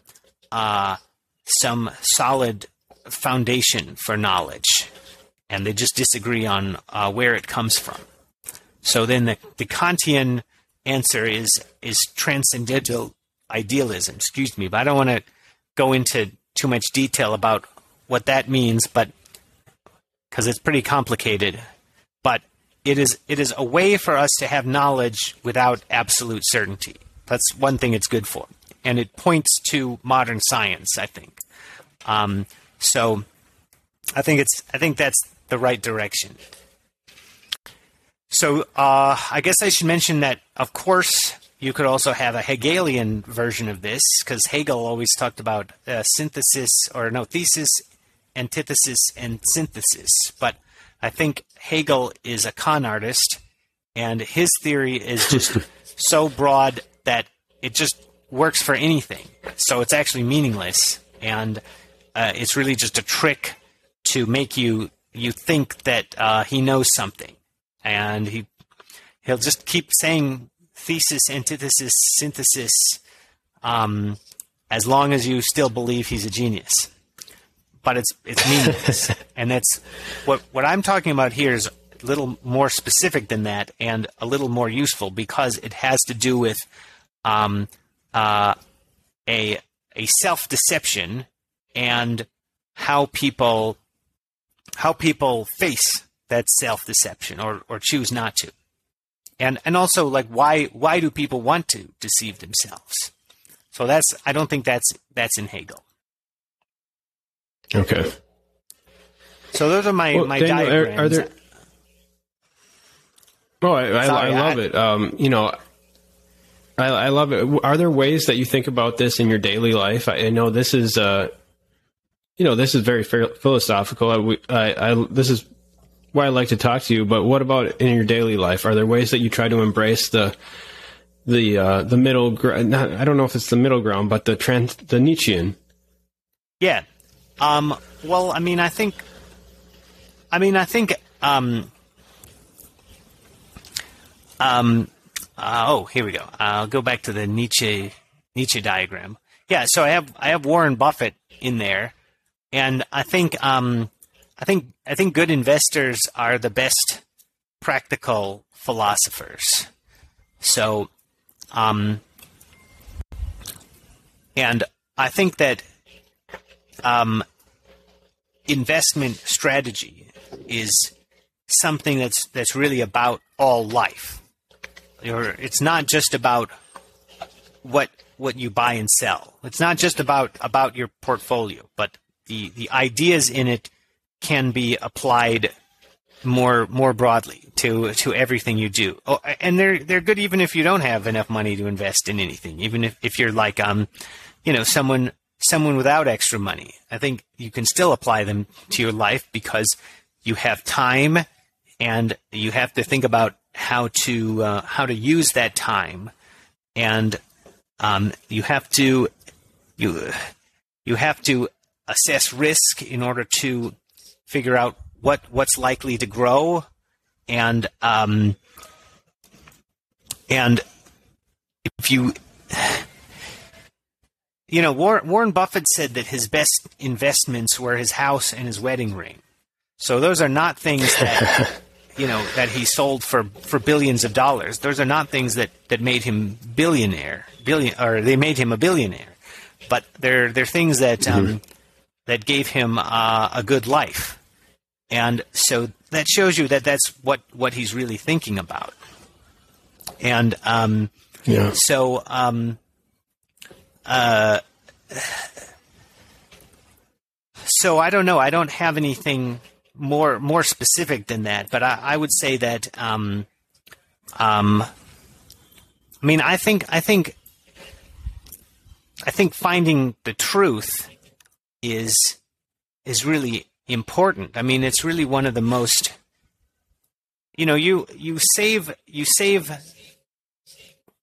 uh, some solid foundation for knowledge, and they just disagree on uh, where it comes from. So then the, the Kantian answer is is transcendental idealism. Excuse me, but I don't want to go into too much detail about what that means, but because it's pretty complicated. But it is it is a way for us to have knowledge without absolute certainty. That's one thing it's good for, and it points to modern science. I think. Um, so, I think it's I think that's the right direction. So uh, I guess I should mention that, of course, you could also have a Hegelian version of this because Hegel always talked about uh, synthesis or no thesis, antithesis, and synthesis. But I think Hegel is a con artist, and his theory is just so broad that it just works for anything. So it's actually meaningless, and uh, it's really just a trick to make you you think that uh, he knows something and he he'll just keep saying thesis, antithesis, synthesis, um, as long as you still believe he's a genius. But it's it's meaningless, and that's what what I'm talking about here is a little more specific than that, and a little more useful because it has to do with um, uh, a a self deception and how people how people face that self deception or, or choose not to. And and also like why why do people want to deceive themselves? So that's I don't think that's that's in Hegel. Okay. So those are my well, my Daniel, diagrams. Are, are there? Oh, I, I, Sorry, I love I, it. Um, you know, I, I love it. Are there ways that you think about this in your daily life? I, know this is, uh, you know, this is very philosophical. I, I, this is why I like to talk to you. But what about in your daily life? Are there ways that you try to embrace the the uh, the middle ground? I don't know if it's the middle ground, but the trans the Nietzschean. Yeah. Um, well, I mean, I think. I mean, I think. Um, um, uh, oh, here we go. I'll go back to the Nietzsche Nietzsche diagram. Yeah, so I have I have Warren Buffett in there, and I think um, I think I think good investors are the best practical philosophers. So, um, and I think that um, investment strategy is something that's that's really about all life. It's not just about what what you buy and sell. It's not just about about your portfolio, but the the ideas in it can be applied more more broadly to to everything you do. Oh, and they're they're good even if you don't have enough money to invest in anything. Even if, if you're like um, you know, someone someone without extra money. I think you can still apply them to your life because you have time and you have to think about how to uh, how to use that time and um, you have to you you have to assess risk in order to figure out what what's likely to grow, and um, and if you you know Warren, Warren Buffett said that his best investments were his house and his wedding ring. So those are not things that you know that he sold for for billions of dollars. Those are not things that that made him billionaire, billion or they made him a billionaire. But they're they're things that um, mm-hmm. that gave him uh, a good life, and so that shows you that that's what what he's really thinking about. And um, yeah. so um, uh, so I don't know. I don't have anything more more specific than that, but I, I would say that um, um, I mean, I think I think I think finding the truth is is really important. I mean, it's really one of the most you know, you you save you save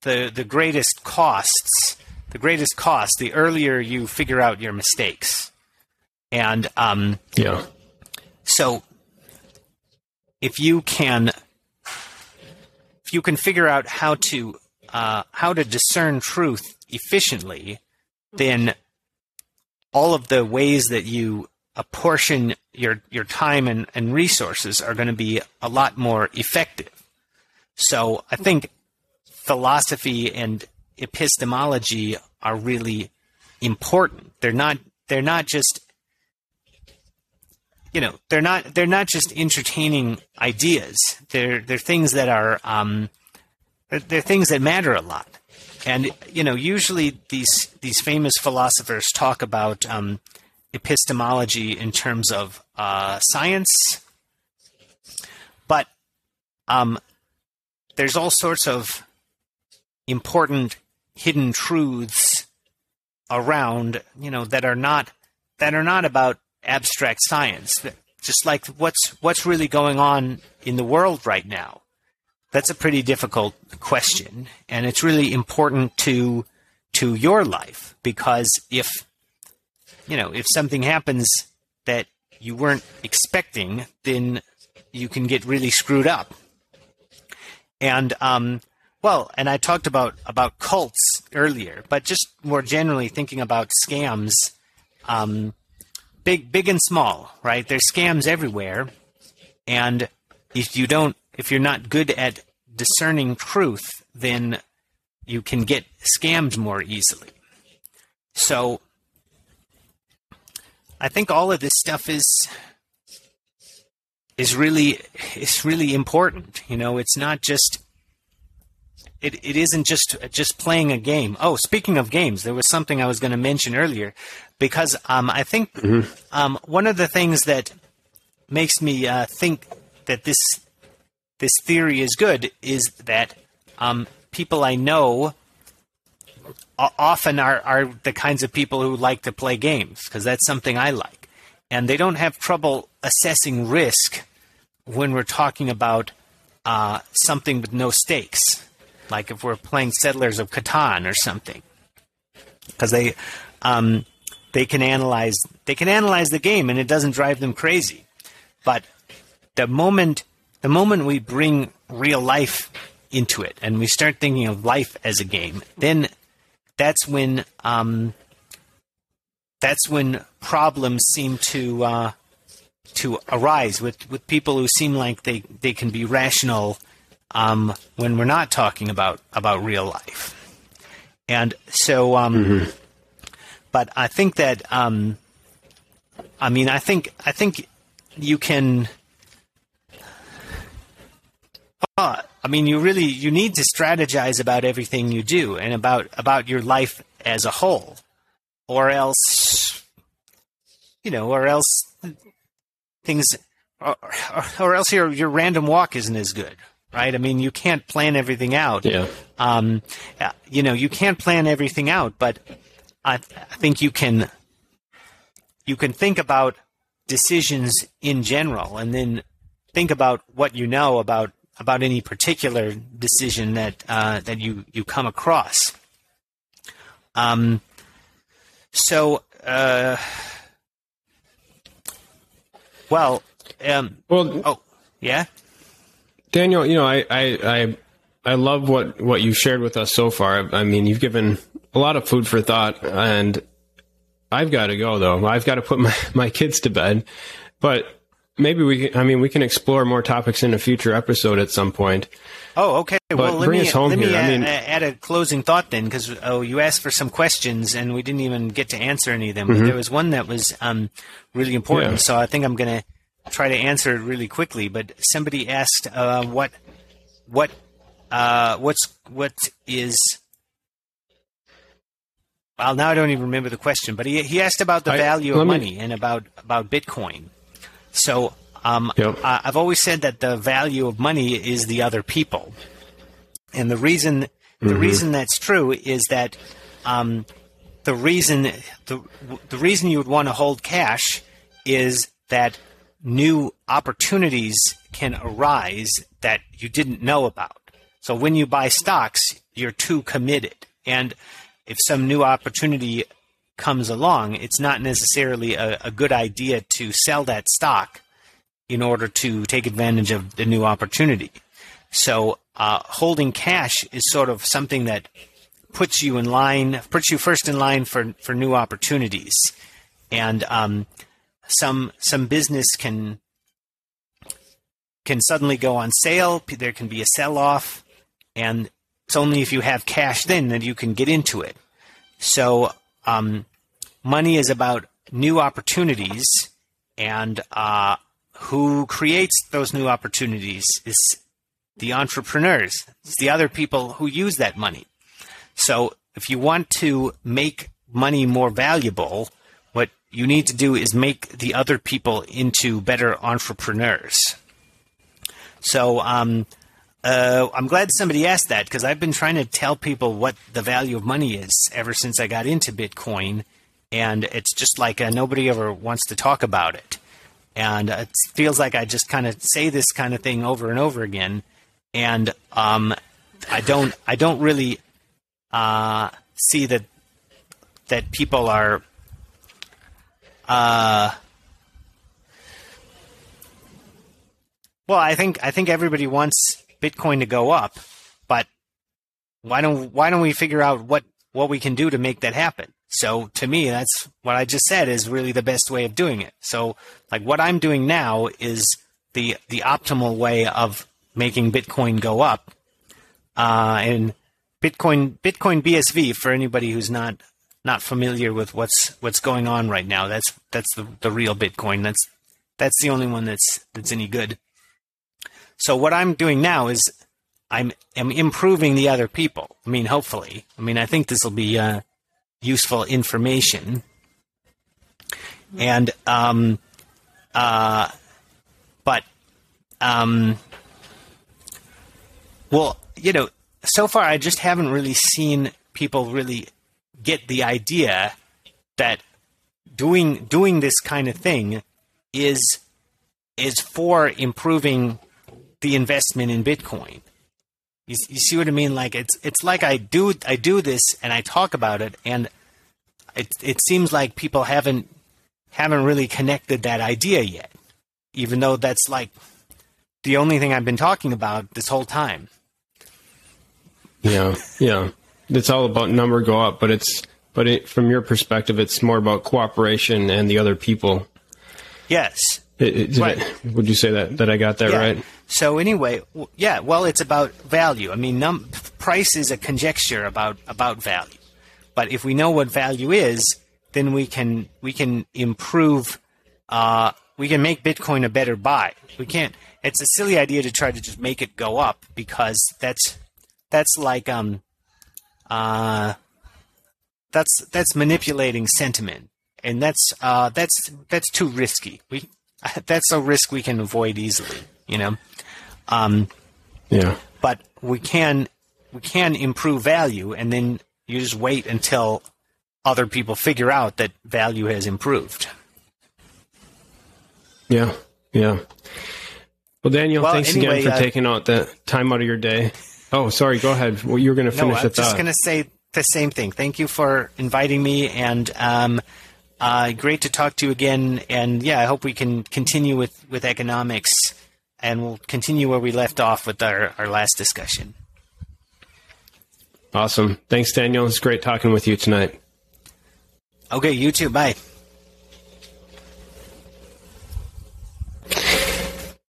the the greatest costs, the greatest cost the earlier you figure out your mistakes. And um yeah. So if you can if you can figure out how to uh, how to discern truth efficiently, then all of the ways that you apportion your your time and, and resources are going to be a lot more effective. So I think philosophy and epistemology are really important. They're not they're not just you know they're not they're not just entertaining ideas. They're they're things that are um, they're, they're things that matter a lot. And you know, usually these these famous philosophers talk about um, epistemology in terms of uh, science, but um, there's all sorts of important hidden truths around, you know, that are not that are not about abstract science. Just like what's what's really going on in the world right now. That's a pretty difficult question, and it's really important to to your life because if you know if something happens that you weren't expecting, then you can get really screwed up. And um, well, and I talked about about cults earlier, but just more generally thinking about scams. Um, big big and small, right? There's scams everywhere, and if you don't, if you're not good at discerning truth, then you can get scammed more easily. So, I think all of this stuff is is really is really important. You know, it's not just it, it isn't just just playing a game. Oh, speaking of games, there was something I was going to mention earlier because um, I think mm-hmm. um, one of the things that makes me uh, think that this this theory is good is that um, people I know often are, are the kinds of people who like to play games because that's something I like, and they don't have trouble assessing risk when we're talking about uh, something with no stakes. Like if we're playing Settlers of Catan or something, because they um, they can analyze they can analyze the game and it doesn't drive them crazy. But the moment the moment we bring real life into it and we start thinking of life as a game, then that's when um, that's when problems seem to uh, to arise with, with people who seem like they, they can be rational um, when we're not talking about about real life. And so, um, mm-hmm. but I think that um, I mean, I think I think you can. Uh, I mean, you really you need to strategize about everything you do and about about your life as a whole, or else, you know, or else things, or, or, or else your your random walk isn't as good, right? I mean, you can't plan everything out. Yeah. Um, you know, you can't plan everything out, but I, I think you can you can think about decisions in general, and then think about what you know about about any particular decision that uh, that you you come across. Um. So. Uh, well. Um, well. Oh. Yeah. Daniel, you know, I, I, I, I love what, what you've shared with us so far. I mean, you've given a lot of food for thought and I've got to go though. I've got to put my, my kids to bed, but maybe we. Can, I mean, we can explore more topics in a future episode at some point. Oh, okay. But well, let bring me us home let me here. I add, mean- add a closing thought then, because oh, you asked for some questions and we didn't even get to answer any of them. Mm-hmm. But there was one that was um, really important, Yeah. so I think I'm going to try to answer it really quickly. But somebody asked uh, what what uh, what's what is well now I don't even remember the question, but he he asked about the I- value of me- money and about about Bitcoin. So um, Yep. I- I've always said that the value of money is the other people, and the reason the reason that's true is that um, the reason the the reason you would want to hold cash is that new opportunities can arise that you didn't know about. So when you buy stocks, you're too committed, and if some new opportunity comes along, it's not necessarily a, a good idea to sell that stock in order to take advantage of the new opportunity. So uh, holding cash is sort of something that puts you in line, puts you first in line for, for new opportunities, and um, some some business can can suddenly go on sale. There can be a sell off, and it's only if you have cash then that you can get into it. So um, money is about new opportunities, and uh, who creates those new opportunities is the entrepreneurs. It's the other people who use that money. So if you want to make money more valuable, what you need to do is make the other people into better entrepreneurs. So um, uh, I'm glad somebody asked that because I've been trying to tell people what the value of money is ever since I got into Bitcoin, and it's just like uh, nobody ever wants to talk about it. And it feels like I just kind of say this kind of thing over and over again, and um, I don't I don't really uh, see that that people are uh, well I think I think everybody wants Bitcoin to go up, but why don't why don't we figure out what what we can do to make that happen? So to me, that's what I just said is really the best way of doing it. So like what I'm doing now is the the optimal way of making Bitcoin go up. Uh, and Bitcoin Bitcoin BSV for anybody who's not not familiar with what's what's going on right now. That's that's the, the real Bitcoin. That's that's the only one that's that's any good. So what I'm doing now is I'm am improving the other people. I mean, hopefully. I mean, I think this will be uh, useful information. And um, uh, but um, well, you know, so far I just haven't really seen people really get the idea that doing doing this kind of thing is is for improving the investment in Bitcoin. You, you see what I mean? Like it's it's like I do I do this and I talk about it, and it it seems like people haven't haven't really connected that idea yet, even though that's like the only thing I've been talking about this whole time. Yeah, yeah. It's all about number go up, but it's but it, from your perspective, it's more about cooperation and the other people. Yes. It, it, Right. I- would you say that that I got that Yeah. right? So anyway, w- yeah. Well, it's about value. I mean, num- price is a conjecture about about value. But if we know what value is, then we can we can improve. Uh, we can make Bitcoin a better buy. We can't. It's a silly idea to try to just make it go up because that's that's like um uh that's that's manipulating sentiment, and that's uh that's that's too risky. We that's a risk we can avoid easily. You know. Um, Yeah. but we can we can improve value and then you just wait until other people figure out that value has improved Yeah. Yeah. Well, Daniel, Well, thanks anyway, again for uh, taking out the time out of your day. Oh, sorry. Go ahead. Well, you were going to finish no i'm just going to say the same thing thank you for inviting me and um, uh, great to talk to you again and yeah i hope we can continue with, with economics and we'll continue where we left off with our, our last discussion Awesome. Thanks, Daniel. It's great talking with you tonight. okay you too bye